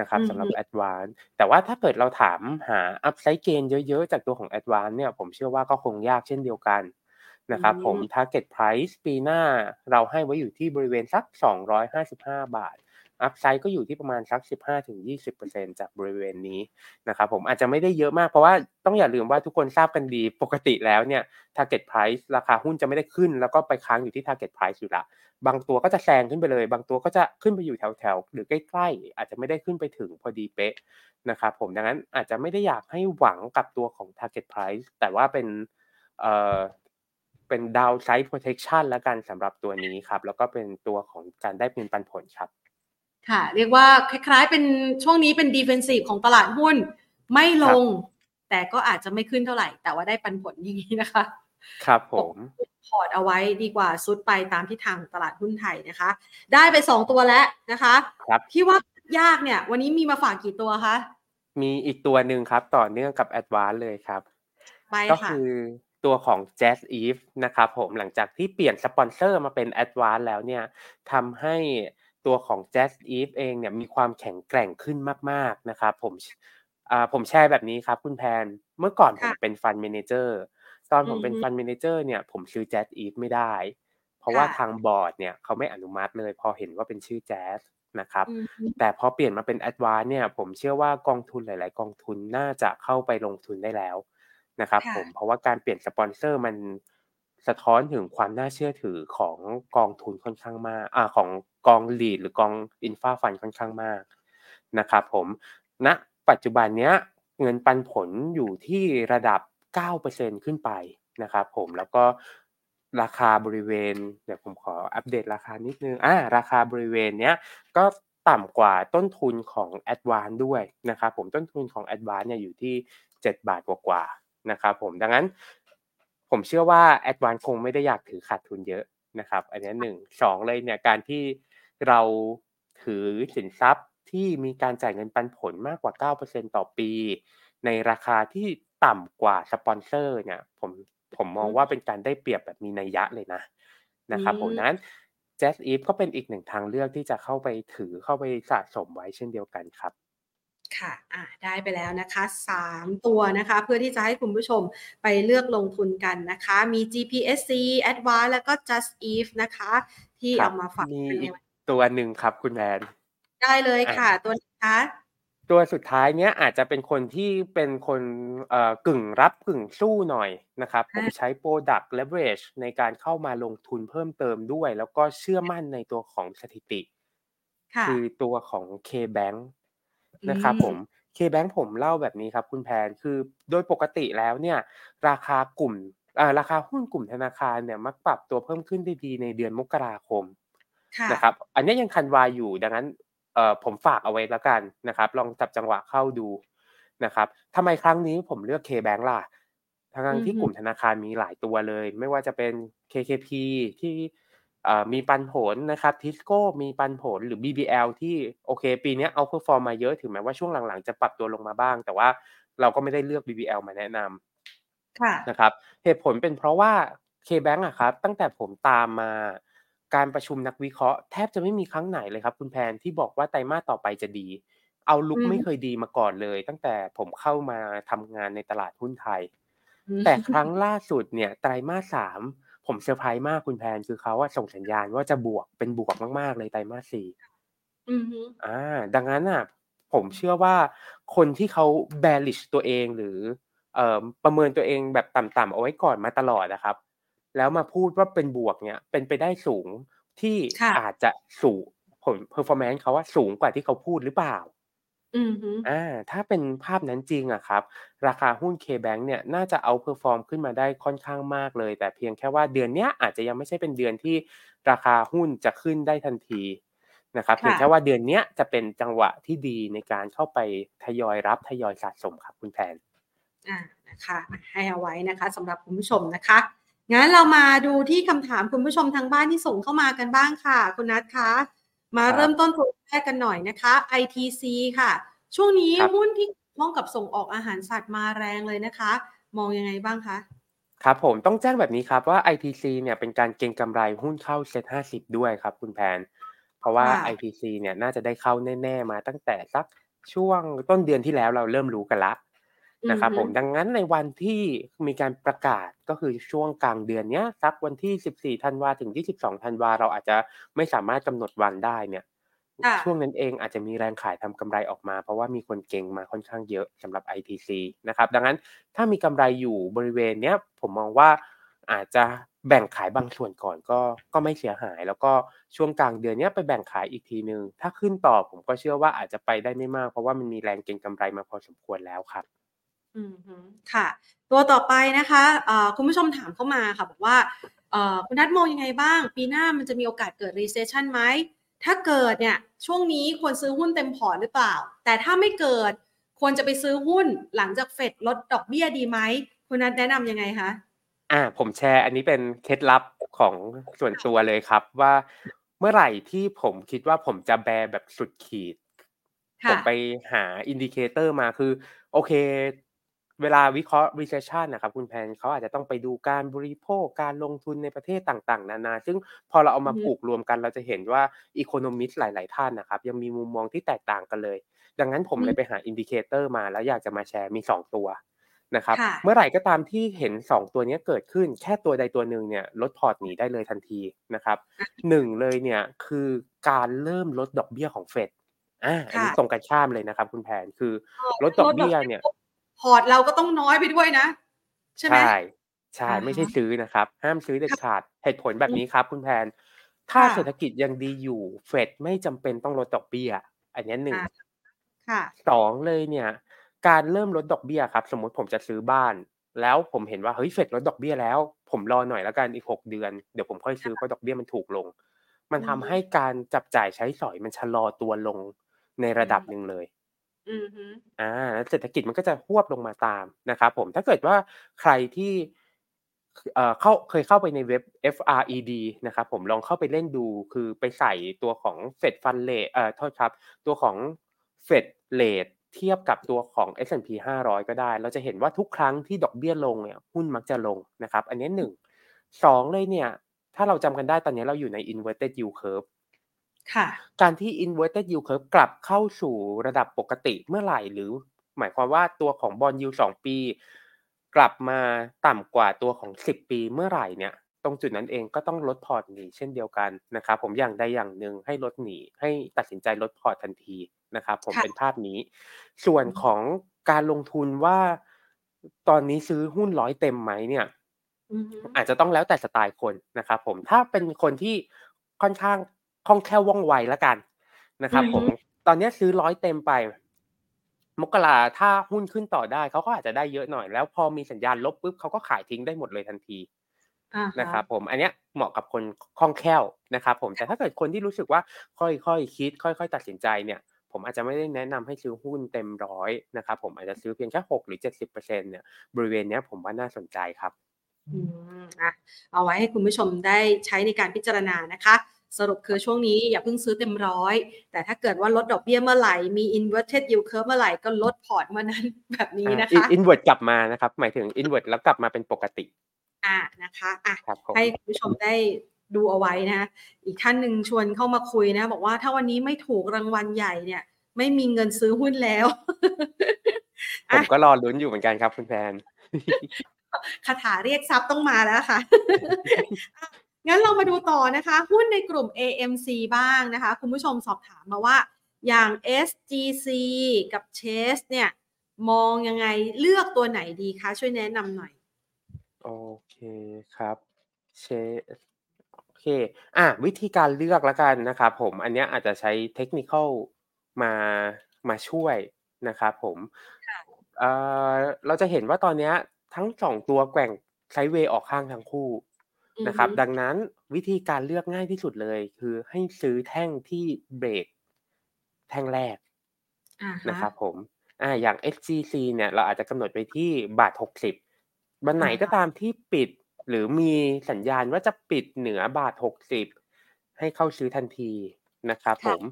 นะครับอือสำหรับฮึ Advance แต่ว่าถ้าเกิดเราถามหา Upside Gain เยอะๆ จากตัวของ Advance เนี่ยผมเชื่อว่าก็คงยากเช่นเดียวกันนะครับผมอืม Target Price ปีหน้าเราให้ไว้อยู่ที่บริเวณสัก 255 บาท Upside ก็อยู่ที่ประมาณสัก 15-20%จากบริเวณนี้นะครับผมอาจจะไม่ได้เยอะมากเพราะว่าต้องอย่าลืมว่าทุกคนทราบกันดีปกติแล้วเนี่ย Target Price ราคาหุ้นจะไม่ได้ขึ้น แล้วก็ไปค้างอยู่ที่ Target Price อยู่ละ บางตัวก็จะแซงขึ้นไปเลย บางตัวก็จะขึ้นไปอยู่แถวๆ หรือใกล้ๆ อาจจะไม่ได้ขึ้นไปถึงพอดีเป๊ะนะครับผมดังนั้นอาจจะไม่ได้อยากให้หวังกับตัวของ Target Price แต่ว่าเป็นเอ่อเป็น downside protection แล้วกันสำหรับตัวนี้ครับ แล้วก็เป็นตัวของการได้เงินปันผลครับ ค่ะ เรียกว่าคล้ายๆ เป็นช่วงนี้เป็น defensive ของตลาดหุ้นไม่ลง แต่ก็อาจจะไม่ขึ้นเท่าไหร่ แต่ว่าได้ปันผลอย่างนี้นะคะ ครับผมพอร์ตเอาไว้ดีกว่าทรุดไปตามทิศทางของตลาดหุ้นไทยนะคะ ได้ไปสองตัวแล้วนะคะครับที่ว่ายากเนี่ย วันนี้มีมาฝากกี่ตัวคะ มีอีกตัวหนึ่งครับ ต่อเนื่องกับ Advance เลยครับไปก็ค่ะคือตัวของ JASIF นะครับผมหลังจากที่เปลี่ยนสปอนเซอร์มาเป็น Advance แล้วเนี่ยทำให้ ตัวของ JASIF เองเนี่ยมีความแข็งแกร่งขึ้นมากๆนะครับผมอ่าผมแชร์แบบนี้ครับคุณแพนเมื่อก่อนผมค่ะเป็นฟัน m ม n เจอร์ตอนผมเป็นอือฮึฟัน m ม n เจอร์เนี่ยผมซื้อ JASIF ไม่ได้ เพราะว่าค่ะทางบอร์ดเนี่ยเขาไม่อนุมัติเลย พอเห็นว่าเป็นชื่อ JAS นะครับอืมแต่พอเปลี่ยนมาเป็น Advance เนี่ยผมเชื่อว่ากองทุนหลาย ๆ กองทุนน่าจะเข้าไปลงทุนได้แล้วนะครับค่ะผมเพราะว่าการเปลี่ยนสปอนเซอร์มัน สะท้อนถึงความน่าเชื่อถือของกองทุนค่อนข้างมากอ่าของกอง lead หรือกอง Infra Fund ค่อนข้างมากนะครับผมณปัจจุบันเนี้ยเงินปันผลอยู่ที่ระดับ 9%ขึ้นไปนะครับผมแล้วก็ราคาบริเวณ เดี๋ยวผมขออัปเดตราคานิดนึงอ่าราคาบริเวณเนี้ยก็ต่ำกว่าต้นทุนของ Advance ด้วยนะครับผมต้นทุนของ Advance เนี่ยอยู่ที่ 7 บาทกว่าๆนะครับผมดังนั้น ผมเชื่อว่า Advance คงไม่ได้อยากถือขาดทุนเยอะนะครับ อันนี้หนึ่งสองเลยเนี่ยการที่เราถือสินทรัพย์ที่มีการจ่ายเงินปันผลมากกว่า 9%ต่อปี ในราคาที่ต่ำกว่าสปอนเซอร์เนี่ยผมผมมองว่าเป็นการได้เปรียบแบบมีนัยยะเลยนะนะครับผมอืมนั้น Jazz Eve ก็เป็นอีกหนึ่งทางเลือกที่จะเข้าไปถือเข้าไปสะสมไว้เช่นเดียวกันครับ ค่ะอ่าได้ไปแล้วนะคะสามตัวนะคะ เพื่อที่จะให้คุณผู้ชมไปเลือกลงทุนกันนะคะ มี GPSC Advance แล้วก็ Just Eve นะคะ ที่ครัเอาบมาฝากมีกันในอีกวันตัวหนึ่งครับคุณแมน ได้เลยอะค่ะ ตัวนี้คะตัวสุดท้ายเนี้ยอาจจะเป็นคนที่เป็นคนเอ่อกึ่งรับกึ่งสู้หน่อยนะครับผมใช้ Product Leverage ในการเข้ามาลงทุนเพิ่มเติมด้วย แล้วก็เชื่อมั่นในตัวของสถิติค่ะคือตัวของ K-Bank นะครับอืมผม K-Bank ผมเล่าแบบนี้ครับคุณแพนคือโดยปกติแล้วเนี่ยราคากลุ่มอ่าราคาหุ้นกลุ่มธนาคารเนี่ยมักปรับตัวเพิ่มขึ้นได้ดีในเดือนมกราคมค่ะนะครับ อันนี้ยังคันวาอยู่ดังนั้นเอ่อผมฝากเอาไว้แล้วกันนะครับ ลองจับจังหวะเข้าดูนะครับทำไมครั้งนี้ผมเลือก K-Bank ล่ะทั้งๆที่อือฮึกลุ่มธนาคารมีหลายตัวเลย ไม่ว่าจะเป็น KKP ที่เอ่อ มีปันผลนะครับทิสโก้มีปันผลหรือ BBL ที่โอเค ปีเนี้ outperform มาเยอะถึงแม้ว่าช่วงหลังๆ จะปรับตัวลงมาบ้าง แต่ว่าเราก็ไม่ได้เลือก BBL มาแนะนำค่ะนะครับเหตุผลเป็นเพราะว่า KBANK อะครับตั้งแต่ผมตามมาการประชุมนักวิเคราะห์แทบจะไม่มีครั้งไหนเลยครับคุณแพนที่บอกว่าไตรมาสต่อไปจะดี เอาลุกอืมไม่เคยดีมาก่อนเลย ตั้งแต่ผมเข้ามาทำงานในตลาดหุ้นไทยอืมแต่ครั้งล่าสุดเนี่ยไตรมาสสาม ผมเซอร์ไพรส์มากคุณแพนคือเขาว่าส่งสัญญาณว่าจะบวกเป็นบวกมากๆเลยไตรมาสสี่อือฮึอ่า ดังนั้นอะ ผมเชื่อว่าคนที่เขา bearish ตัวเองหรือเอ่อประเมินตัวเองแบบต่ำๆเอาไว้ก่อนมาตลอดนะครับ แล้วมาพูดว่าเป็นบวกเนี่ย เป็นไปได้สูงที่ค่ะอาจจะสูงผล performance เขาว่าสูงกว่าที่เขาพูดหรือเปล่า อือฮึอาถ้าเป็นภาพนั้นจริงอะครับ ราคาหุ้น KBank เนี่ยน่าจะ outperform ขึ้นมาได้ค่อนข้างมากเลย แต่เพียงแค่ว่าเดือนเนี้ยอาจจะยังไม่ใช่เป็นเดือนที่ราคาหุ้นจะขึ้นได้ทันทีนะครับเพียงค่ะแค่ว่าเดือนเนี้ยจะเป็นจังหวะที่ดีในการเข้าไปทยอยรับทยอยสะสมครับคุณแพนอานะคะอะให้เอาไว้นะคะสำหรับคุณผู้ชมนะคะ งั้นเรามาดูที่คำถามคุณผู้ชมทางบ้านที่ส่งเข้ามากันบ้างค่ะ คุณนัทคะ มาครับเริ่มต้นตัวแรกกันหน่อยนะคะ ITC ค่ะ ช่วงนี้ครับหุ้นที่เกี่ยวข้องกับส่งออกอาหารสัตว์มาแรงเลยนะคะ มองยังไงบ้างคะครับผมต้องแจ้งแบบนี้ครับว่า ITC เนี่ยเป็นการเก็งกำไรหุ้นเข้า Set 50ด้วยครับคุณแพน เพราะว่าค่ะ ITC เนี่ยน่าจะได้เข้าแน่ ๆ มาตั้งแต่สักช่วงต้นเดือนที่แล้วเราเริ่มรู้กันแล้วอือ นะครับฮึผมดังนั้นในวันที่มีการประกาศก็คือช่วงกลางเดือนเนี้ยสักวันที่ 14ธันวาถึง 22ธันวาเราอาจจะไม่สามารถกำหนดวันได้เนี่ยค่ะช่วงนั้นเองอาจจะมีแรงขายทำกำไรออกมา เพราะว่ามีคนเก่งมาค่อนข้างเยอะสำหรับ ITC นะครับดังนั้นถ้ามีกำไรอยู่บริเวณเนี้ยผมมองว่าอาจจะแบ่งขายบางส่วนก่อนก็ก็ไม่เสียหาย แล้วก็ช่วงกลางเดือนเนี้ยไปแบ่งขายอีกทีหนึ่งถ้าขึ้นต่อผมก็เชื่อว่าอาจจะไปได้ไม่มาก เพราะว่ามันมีแรงเก็งกำไรมาพอสมควรแล้วครับ อือฮึค่ะ ตัวต่อไปนะคะเอ่อคุณผู้ชมถามเข้ามาค่ะบอกว่าเอ่อคุณนัทมองยังไงบ้าง ปีหน้ามันจะมีโอกาสเกิด recession ไหม ถ้าเกิดเนี่ยช่วงนี้ควรซื้อหุ้นเต็มพอร์ตหรือเปล่า แต่ถ้าไม่เกิดควรจะไปซื้อหุ้นหลังจากเฟดลดดอกเบี้ยดีไหมคุณนัทแนะนำยังไงคะอ่าผมแชร์อันนี้เป็นเคล็ดลับของส่วนตัวเลยครับว่าเมื่อไหร่ที่ผมคิดว่าผมจะ bear แบบสุดขีดผค่ะไปหา indicator มาคือ โอเค เวลาวิเคราะห์ recession นะครับคุณแพนเขาอาจจะต้องไปดูการบริโภคการลงทุนในประเทศต่างๆ นานา ซึ่งพอเราเอามาอือฮึผูกรวมกัน เราจะเห็นว่า economist หลาย ๆ ท่านนะครับ ยังมีมุมมองที่แตกต่างกันเลย ดังนั้นผมอืมเลยไปหา indicator มาแล้วอยากจะมาแชร์มี 2 ตัวนะครับค่ะเมื่อไหร่ก็ตามที่เห็น 2 ตัวเนี้ยเกิดขึ้นแค่ตัวใดตัวหนึ่งเนี่ยลดพอร์ตหนีได้เลยทันทีนะครับอะหนึ่งเลยเนี่ยคือการเริ่มลดดอกเบี้ยของเฟดอาอันค่ะนี้ตรงกันข้ามเลยนะครับ คุณแพนคือเออลดดอกเบี้ยเนี่ยปุ๊บ พอร์ตเราก็ต้องน้อยไปด้วยนะ ใช่ไหมใช่ใช่อ่าไม่ใช่ฮะซื้อนะครับ ห้ามซื้อเด็ดค่ะเหตุผลแบบมนี้อืมครับ คุณแพน ถ้าค่ะเศรษฐกิจยังดีอยู่เฟดไม่จำเป็นต้องลดดอกเบี้ย อันเนี้ยหนึ่งอาค่ะสองเลยเนี่ย การเริ่มลดดอกเบี้ยครับ สมมุติผมจะซื้อบ้าน แล้วผมเห็นว่าเฮ้ยเฟดลดดอกเบี้ยแล้ว ผมรอหน่อยแล้วกันอีก6เดือนเดี๋ยวผมค่อยซื้อเพราะดอกเบี้ยมันถูกลง มันอือทำฮึให้การจับจ่ายใช้สอยมันชะลอตัวลงในอืระดับมหนึ่งเลย อือฮึอาแล้วเศรษฐกิจมันก็จะฮวบลงมาตามนะครับผมถ้าเกิดว่าใครที่เอ่อเข้าเคยเข้าไปในเว็บ FRED นะครับผมลองเข้าไปเล่นดูคือไปใส่ตัวของ Fed Fund Rate เอ่อโทษครับ ตัวของ Fed Rate เทียบกับตัวของ S&P 500 ก็ได้ เราจะเห็นว่าทุกครั้งที่ดอกเบี้ยลงเนี่ยหุ้นมักจะลงนะครับ อันนี้1 2เลยเนี่ย ถ้าเราจำกันได้ตอนนี้เราอยู่ใน Inverted Yield Curve การที่ inverted yield curve กลับเข้าสู่ระดับปกติเมื่อไหร่ หรือหมายความว่าตัวของ bond yield 2ปี กลับมาต่ำกว่าตัวของ 10 ปีเมื่อไหร่เนี่ยตรงจุดนั้นเองก็ต้องลดพอร์ตหนีเช่นเดียวกันนะครับผมอย่างใดอย่างหนึ่งให้ลดหนีให้ตัดสินใจลดพอร์ตทันทีนะครับผมค่ะเป็นภาพนี้ ส่วนอือฮึของการลงทุนว่าตอนนี้ซื้อหุ้นร้อยเต็มไหมเนี่ยอือฮึอาจจะต้องแล้วแต่สไตล์คนนะครับผมถ้าเป็นคนที่ค่อนข้าง คล่องแคล่วว่องไวแล้วกันนะคอืรับอผฮึมตอนเนี้ยซื้อร้อยเต็มไป มกราถ้าหุ้นขึ้นต่อได้เขาก็อาจจะได้เยอะหน่อย แล้วพอมีสัญญาณลบปุ๊บเขาก็ขายทิ้งได้หมดเลยทันทีอะนะฮะครับผมอันเนี้ยเหมาะกับคนคล่องแคล่วนะครับผมแต่ถ้าเกิดคนที่รู้สึกว่าค่อยๆคิด ค่อย ๆ ตัดสินใจเนี่ย ผมอาจจะไม่ได้แนะนำให้ซื้อหุ้นเต็มร้อยนะครับผมอาจจะซื้อเพียงแค่6หรือ70%เนี่ยบริเวณเนี้ยผมว่าน่าสนใจครับอืมอะเอาไว้ให้คุณผู้ชมได้ใช้ในการพิจารณานะคะ สรุปคือช่วงนี้อย่าเพิ่งซื้อเต็มร้อย แต่ถ้าเกิดว่าลดดอกเบี้ยเมื่อไหร่ มี inverted yield curve เมื่อไหร่ก็ลดพอร์ตเมื่อนั้นแบบนี้อ่านะคะอินเว invert กลับมานะครับ หมายถึงอินเว r ร์แล้วกลับมาเป็นปกติ อ่านะคะอะครับผมให้คุณผู้ชมได้ดูเอาไว้นะ อีกท่านหนึ่งชวนเข้ามาคุยนะ บอกว่าถ้าวันนี้ไม่ถูกรางวัลใหญ่เนี่ย ไม่มีเงินซื้อหุ้นแล้วผอะก็รอลุ้นอยู่เหมือนกันครับคุณแพนคาถาเรียกทรัพย์ต้องมาแล้วค่ะอะ งั้นเรามาดูต่อนะคะ หุ้นในกลุ่ม AMC บ้างนะคะ คุณผู้ชมสอบถามมาว่า อย่าง SGC กับ Chase เนี่ย มองยังไงเลือกตัวไหนดีคะ ช่วยแนะนำหน่อย โอเคครับเชโอเค อะ วิธีการเลือกแล้วกันนะครับผม อันเนี้ยอาจจะใช้เทคนิคอลมามาช่วยนะครับผมค่ะเอ่อเราจะเห็นว่าตอนเนี้ยทั้งสองตัวแกว่งไซด์เวย์ออกข้างทั้งคู่อือ นะครับฮึดังนั้นวิธีการเลือกง่ายที่สุดเลย คือให้ซื้อแท่งที่เบรกแท่งแรกอะนะฮะครับผมอ่าอย่าง SGC เนี่ยเราอาจจะกำหนดไว้ที่บาท60วันไหนอะก็ฮะตามที่ปิด หรือมีสัญญาณว่าจะปิดเหนือบาท60ให้เข้าซื้อทันทีนะครับผค่ะม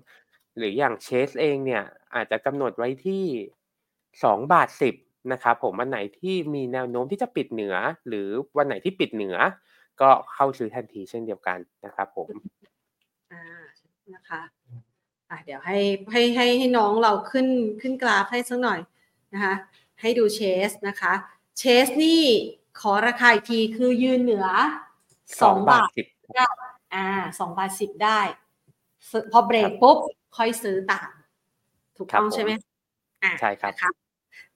หรืออย่าง Chase เองเนี่ยอาจจะกำหนดไว้ที่2บาท10นะครับผมวันไหนที่มีแนวโน้มที่จะปิดเหนือ หรือวันไหนที่ปิดเหนือ ก็เข้าซื้อทันทีเช่นเดียวกันนะครับผมอานะคะอะเดี๋ยวให้ให้ให้ให้น้องเราขึ้นขึ้นกราฟให้สักหน่อยนะคะให้ดูเชสนะคะเชสนี่ขอราคาอีกทีคือยืนเหนือสอง2บาบาทท10ได้อ่าสองบาทสิบได้ซื้อพอเบรกปุ๊บค่อยซื้อตามถูกครับต้องผใช่มไหมอ่าใช่ครับนะคะ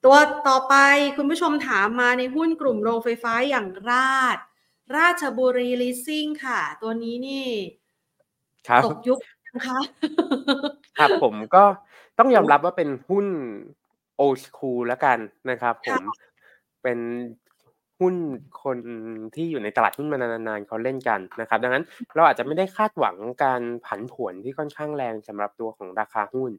ตัวต่อไปคุณผู้ชมถามมาในหุ้นกลุ่มโรงไฟฟ้าอย่างราช ราชบุรีลิสซิ่งค่ะ ตัวนี้นี่ครับตกยุคนะคะครับผมก็ต้องยอมรับว่าเป็นหุ้น old school แล้วกันนะครับผค่ะมเป็นหุ้นคนที่อยู่ในตลาดหุ้นมานานๆเขาเล่นกันนะครับ ดังนั้นเราอาจจะไม่ได้คาดหวังการผันผวนที่ค่อนข้างแรงสำหรับตัวของราคาหุ้น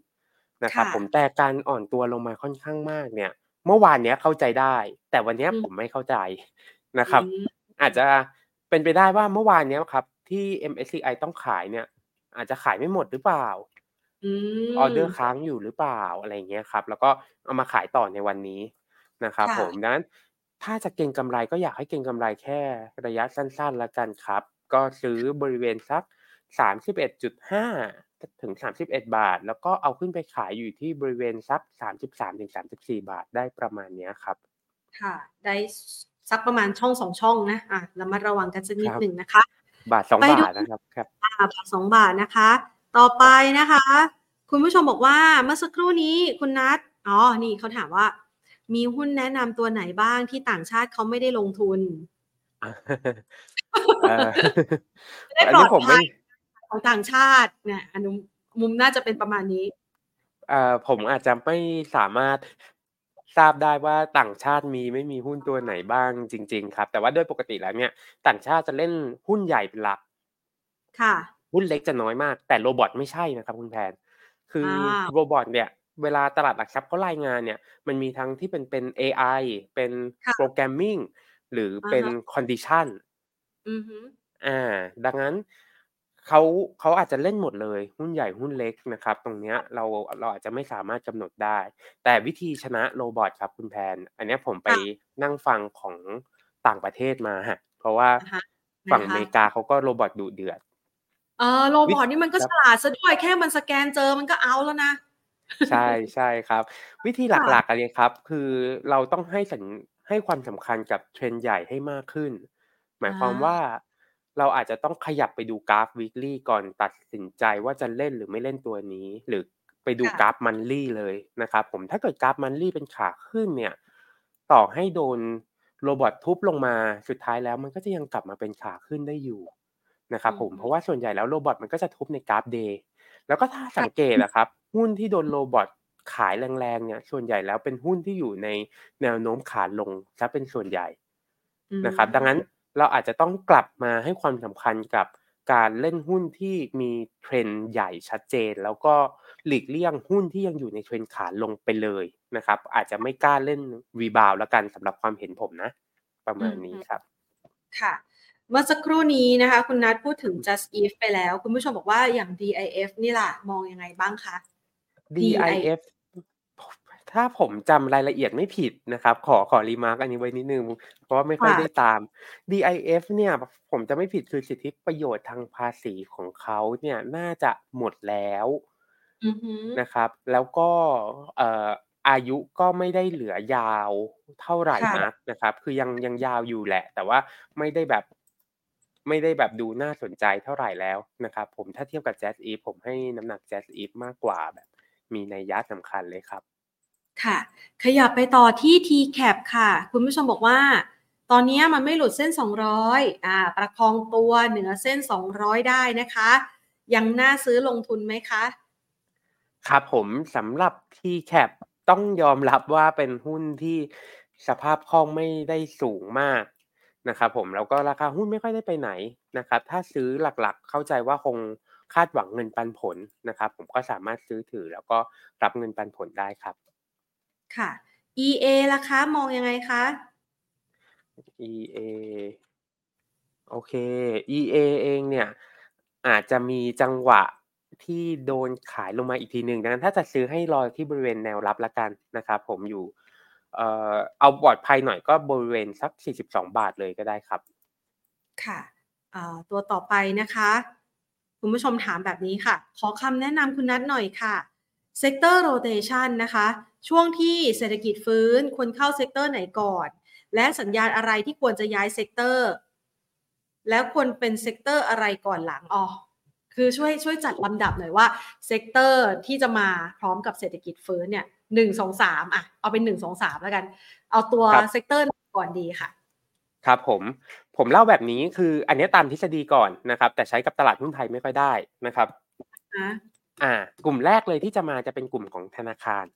นะครับค่ะผมแต่การอ่อนตัวลงมาค่อนข้างมากเนี่ย เมื่อวานเนี้ยเข้าใจได้ แต่วันเนี้ยอืมผมไม่เข้าใจนะครับ อืมอาจจะเป็นไปได้ว่าเมื่อวานเนี้ยครับ ที่ MSCI ต้องขายเนี่ย อาจจะขายไม่หมดหรือเปล่าอืออเดอร์มค้างอยู่หรือเปล่าอะไรอย่างเงี้ยครับ แล้วก็เอามาขายต่อในวันนี้นะครับค่ะผมดังนั้นถ้าจะเก็งกำไรก็อยากให้เก็งกำไรแค่ระยะสั้นๆแล้วกันครับ ก็ซื้อบริเวณสัก 31.5 ถึง 31 บาท แล้วก็เอาขึ้นไปขายอยู่ที่บริเวณสัก 33 ถึง 34 บาทได้ประมาณเนี้ยครับ ค่ะ ได้ สักประมาณช่องสองช่องนะอะระมัดระวังกันสักนิดครับหนึ่งนะคะ บาท2ไปดูบาทนะครับครับอ่าบาทสองบาทนะคะ ต่อไปนะคะ คุณผู้ชมบอกว่าเมื่อสักครู่นี้คุณนัทอ๋อนี่เขาถามว่า มีหุ้นแนะนำตัวไหนบ้างที่ต่างชาติเขาไม่ได้ลงทุนเอ่อจะได้อันปลอนี้ดผมภัไม่ยของต่างชาติเนี่ยอันนุมุมน่าจะเป็นประมาณนี้เอ่อผมอาจจะไม่สามารถ ทราบได้ว่าต่างชาติมีไม่มีหุ้นตัวไหนบ้างจริง ๆ ครับ แต่ว่าโดยปกติแล้วเนี่ยต่างชาติจะเล่นหุ้นใหญ่เป็นหลัก ค่ะ หุ้นเล็กจะน้อยมาก แต่ robot ไม่ใช่นะครับคุณแพนคืออ่า robot เนี่ยเวลาตลาดหลักทรัพย์เขารายงานเนี่ยมันมีทั้งที่เป็นเป็น AI เป็นค่ะ programming หรืออาเป็นฮะ condition อือฮึอาดังนั้น เขาเขาอาจจะเล่นหมดเลยหุ้นใหญ่หุ้นเล็กนะครับ ตรงเนี้ยเราเราอาจจะไม่สามารถกำหนดได้ แต่วิธีชนะ robot ครับคุณแพน อันเนี้ยผมไปค่ะนั่งฟังของต่างประเทศมาเพราะว่าอะฮะฝั่งนะอคะเมริกาเขาก็โรบอทดุเดือดเออโรวิบอทนี่มันก็คฉรับลาดซะด้วยแค่มันสแกนเจอมันก็เอาแล้วนะใช่ใช่ครับ วิธีค่ะหลักๆอันนี้ครับ คือเราต้องให้สัญให้ความสำคัญกับ trend ใหญ่ให้มากขึ้น หมายความอาว่า เราอาจจะต้องขยับไปดูกราฟ weekly ก่อนตัดสินใจว่าจะเล่นหรือไม่เล่นตัวนี้ หรือไปดูค่ะกราฟ monthly เลยนะครับผมถ้าเกิดกราฟ monthly เป็นขาขึ้นเนี่ย ต่อให้โดนโรบอททุบลงมาสุดท้ายแล้วมันก็จะยังกลับมาเป็นขาขึ้นได้อยู่นะครับอืผอมฮึเพราะว่าส่วนใหญ่แล้วโรบอทมันก็จะทุบในกราฟ day แล้วก็ถ้าค่ะสังเกตอะครับ หุ้นที่โดนโรบอทขายแรงๆเนี่ย ส่วนใหญ่แล้วเป็นหุ้นที่อยู่ในแนวโน้มขาลงเสียเป็นส่วนใหญ่อืนะครับ ดังนั้มน เราอาจจะต้องกลับมาให้ความสำคัญกับการเล่นหุ้นที่มี trend ใหญ่ชัดเจน แล้วก็หลีกเลี่ยงหุ้นที่ยังอยู่ใน trend ขาลงไปเลยนะครับ อาจจะไม่กล้าเล่น rebound แล้วกันสำหรับความเห็นผมนะ ประอืมาณอนี้ฮึครับ ค่ะ เมื่อสักครู่นี้นะคะ คุณนัทพูดถึง just if ไปแล้ว คุณผู้ชมบอกว่าอย่าง DIF นี่ล่ะ มองยังไงบ้างคะ DI DIF ถ้าผมจำรายละเอียดไม่ผิดนะครับ ขอขอ remark อันนี้ไว้นิดหนึ่งเพราะว่าไม่ค่อยค่ะได้ตาม DIF เนี่ย ผมจำไม่ผิดคือสิทธิประโยชน์ทางภาษีของเขาเนี่ยน่าจะหมดแล้วอือฮึนะครับ แล้วก็เอ่ออายุก็ไม่ได้เหลือยาวเท่าไรค่ะนักนะครับ คือยังยังยาวอยู่แหละ แต่ว่าไม่ได้แบบ ไม่ได้แบบดูน่าสนใจเท่าไรแล้วนะครับ ผมถ้าเทียบกับ Jazz Eve ผมให้น้ำหนัก Jazz Eve มากกว่าแบบ มีนัยยะสำคัญเลยครับ ค่ะ ขยับไปต่อที่ TCAP ค่ะ คุณผู้ชมบอกว่า ตอนนี้มันไม่หลุดเส้น 200อ่าประคองตัวเหนือเส้น 200 ได้นะคะ ยังน่าซื้อลงทุนไหมคะ ครับผมสำหรับ TCAP ต้องยอมรับว่าเป็นหุ้นที่สภาพคล่องไม่ได้สูงมากนะครับผมแล้วก็ราคาหุ้นไม่ค่อยได้ไปไหนนะครับถ้าซื้อหลักๆเข้าใจว่าคงคาดหวังเงินปันผลนะครับ ผมก็สามารถซื้อถือแล้วก็รับเงินปันผลได้ครับ ค่ะ EA ล่ะคะ มองยังไงคะ EA โอเค EA เองเนี่ยอาจจะมีจังหวะที่โดนขายลงมาอีกทีหนึ่งดังนั้นถ้าจะซื้อให้รอที่บริเวณแนวรับแล้วกันนะครับผมอยู่เอ่อเอาปลอดภัยหน่อยก็บริเวณสัก 42 บาทเลยก็ได้ครับ ค่ะอ่าตัวต่อไปนะคะ คุณผู้ชมถามแบบนี้ค่ะ ขอคำแนะนำคุณนัทหน่อยค่ะ Sector Rotation นะคะ ช่วงที่เศรษฐกิจฟื้นควรเข้า sector ไหนก่อน และสัญญาณอะไรที่ควรจะย้าย sector แล้วควรเป็น sector อะไรก่อนหลังอ๋อคือช่วยช่วยจัดลำดับหน่อยว่า sector ที่จะมาพร้อมกับเศรษฐกิจฟื้นเนี่ยหนึ่งสองสามอะเอาเป็นหนึ่งสองสามแล้วกัน เอาตัวครับ sector ก่อนดีค่ะ ครับผมผมเล่าแบบนี้คืออันนี้ตามทฤษฎีก่อนนะครับ แต่ใช้กับตลาดหุ้นไทยไม่ค่อยได้นะครับนะ อ่ากลุ่มแรกเลยที่จะมาจะเป็นกลุ่มของธนาคาร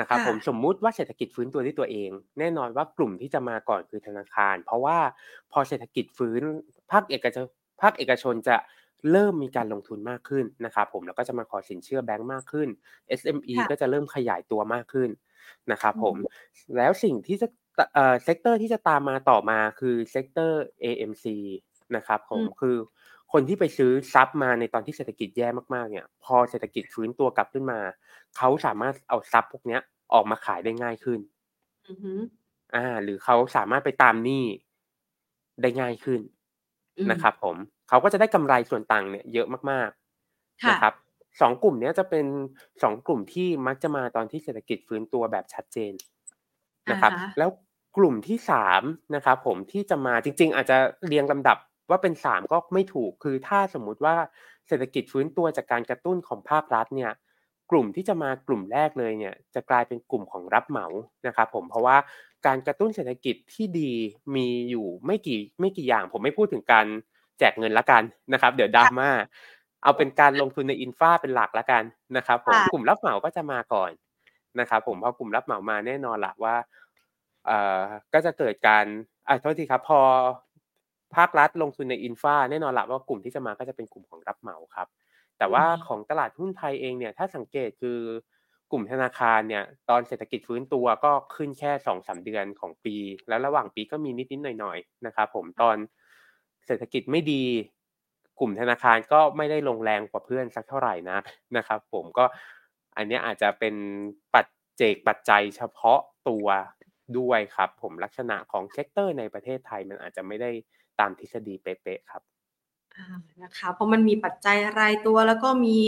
นะครับค่ะผมสมมุติว่าเศรษฐกิจฟื้นตัวด้วยตัวเอง แน่นอนว่ากลุ่มที่จะมาก่อนคือธนาคาร เพราะว่าพอเศรษฐกิจฟื้นภาคเอกชนภาคเอกชนจะเริ่มมีการลงทุนมากขึ้นนะครับผมแล้วก็จะมาขอสินเชื่อแบงก์มากขึ้น SME ค่ะก็จะเริ่มขยายตัวมากขึ้นนะครับผมแล้วสิ่งที่จะเอ่อเซกเตอร์ที่จะตามมาต่อมาคือเซกเตอร์ AMC นะครับผมอืมคือ คนที่ไปซื้อซับมาในตอนที่เศรษฐกิจแย่มากๆเนี่ย พอเศรษฐกิจฟื้นตัวกลับขึ้นมา เขาสามารถเอาซับพวกเนี้ยออกมาขายได้ง่ายขึ้นอือหืออ่า หรือเขาสามารถไปตามหนี้ได้ง่ายขึ้นอืมนะครับผมเขาก็จะได้กำไรส่วนต่างเนี่ยเยอะมากๆค่ะนะครับสองกลุ่มเนี้ยจะเป็นสองกลุ่มที่มักจะมาตอนที่เศรษฐกิจฟื้นตัวแบบชัดเจนนะครับอ่าฮะแล้วกลุ่มที่สามนะครับผมที่จะมาจริง ๆ อาจจะเรียงลำดับ ว่าเป็นสามก็ไม่ถูก คือถ้าสมมุติว่าเศรษฐกิจฟื้นตัวจากการกระตุ้นของภาครัฐเนี่ยกลุ่มที่จะมากลุ่มแรกเลยเนี่ยจะกลายเป็นกลุ่มของรับเหมานะครับผมเพราะว่าการกระตุ้นเศรษฐกิจที่ดีมีอยู่ไม่กี่ไม่กี่อย่าง ผมไม่พูดถึงการแจกเงินละกันนะครับ เดี๋ยวดราม่าเอาเป็นการลงทุนในอินฟาเป็นหลักละกันนะครับผมค่ะกลุ่มรับเหมาก็จะมาก่อนนะครับผมพอกลุ่มรับเหมามาแน่นอนละว่าเอ่อก็จะเกิดการอะโทษทีครับ พอ ภาครัฐลงทุนในอินฟาแน่นอนละว่ากลุ่มที่จะมาก็จะเป็นกลุ่มของรับเหมาครับ แต่ว่าอืมของตลาดหุ้นไทยเองเนี่ยถ้าสังเกตคือกลุ่มธนาคารเนี่ยตอนเศรษฐกิจฟื้นตัวก็ขึ้นแค่สองสามเดือนของปี แล้วระหว่างปีก็มีนิดๆหน่อยๆนะครับผมตอนเศรษฐกิจไม่ดี กลุ่มธนาคารก็ไม่ได้ลงแรงกว่าเพื่อนสักเท่าไหร่นะนะครับ ผมก็อันเนี้ยอาจจะเป็นปัจเจกปัจจัยเฉพาะตัวด้วยครับ ผมลักษณะของ sector ในประเทศไทยมันอาจจะไม่ได้ ตามทฤษฎีเป๊ะๆครับอ่านะคะเพราะมันมีปัจจัยรายตัวแล้วก็มี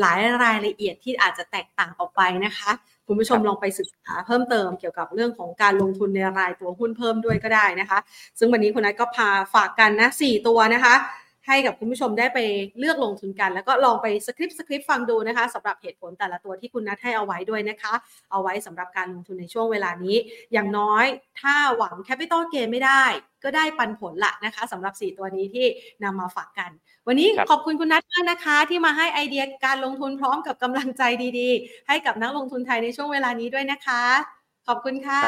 หลายรายละเอียดที่อาจจะแตกต่างออกไปนะคะ คุณผู้ชมครับลองไปศึกษาเพิ่มเติมเกี่ยวกับเรื่องของการลงทุนในรายตัวหุ้นเพิ่มด้วยก็ได้นะคะ ซึ่งวันนี้คุณนัทก็พาฝากกันนะสี่ตัวนะคะ ให้กับคุณผู้ชมได้ไปเลือกลงทุนกัน แล้วก็ลองไป skip skip ฟังดูนะคะสำหรับเหตุผลแต่ละตัวที่คุณนัทให้เอาไว้ด้วยนะคะ เอาไว้สำหรับการลงทุนในช่วงเวลานี้ อย่างน้อยถ้าหวัง capital gain ไม่ได้ ก็ได้ปันผลละนะคะสำหรับ 4 ตัวนี้ที่นำมาฝากกัน วันนี้ครับขอบคุณคุณนัทมากนะคะ ที่มาให้ไอเดียการลงทุนพร้อมกับกำลังใจดีๆ ให้กับนักลงทุนไทยในช่วงเวลานี้ด้วยนะคะ ขอบคุณค่ะ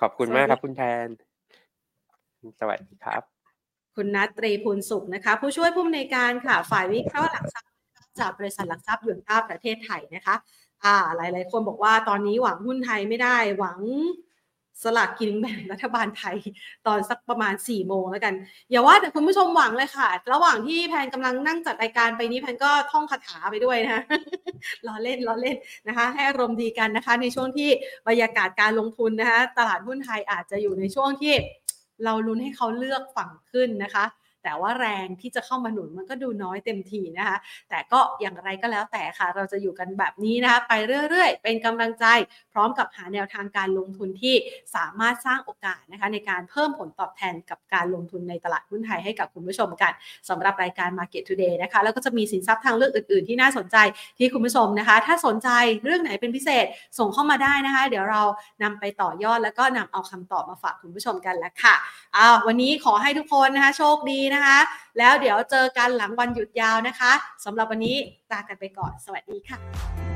ขอบคุณมากครับคุณแพน สวัสดีครับ คุณนัทตรีภูลสุขนะคะ ผู้ช่วยผู้อำนวยการค่ะ ฝ่ายวิเคราะห์หลักทรัพย์จากบริษัทหลักทรัพย์หยวนต้าประเทศไทยนะคะอ่าหลาย ๆ คนบอกว่าตอนนี้หวังหุ้นไทยไม่ได้หวังสลากกินแบ่งรัฐบาลไทยตอนสักประมาณ4ี่โมงแล้วกัน อย่าว่าแต่คุณผู้ชมหวังเลยค่ะ ระหว่างที่แพนกำลังนั่งจัดรายการไปนี้แพนก็ท่องคาถาไปด้วยนะคะล้อเล่นล้อเล่นนะคะ ให้อารมณ์ดีกันนะคะ ในช่วงที่บรรยากาศการลงทุนนะคะ ตลาดหุ้นไทยอาจจะอยู่ในช่วงที่ เราลุ้นให้เขาเลือกฝั่งขึ้นนะคะ แต่ว่าแรงที่จะเข้ามาหนุนมันก็ดูน้อยเต็มทีนะคะ แต่ก็อย่างไรก็แล้วแต่ค่ะ เราจะอยู่กันแบบนี้นะคะ ไปเรื่อยๆ เป็นกำลังใจ พร้อมกับหาแนวทางการลงทุนที่สามารถสร้างโอกาสนะคะ ในการเพิ่มผลตอบแทนกับการลงทุนในตลาดหุ้นไทยให้กับคุณผู้ชมกันสำหรับรายการ Market Today นะคะ แล้วก็จะมีสินทรัพย์ทางเลือกอื่น ๆ ที่น่าสนใจที่คุณผู้ชมนะคะ ถ้าสนใจเรื่องไหนเป็นพิเศษส่งเข้ามาได้นะคะ เดี๋ยวเรานำไปต่อยอดแล้วก็นำเอาคำตอบมาฝากคุณผู้ชมกันแล้วค่ะอ้าววันนี้ขอให้ทุกคนนะคะโชคดีนะคะ แล้วเดี๋ยวเจอกันหลังวันหยุดยาวนะคะสำหรับวันนี้ลากันไปก่อน สวัสดีค่ะ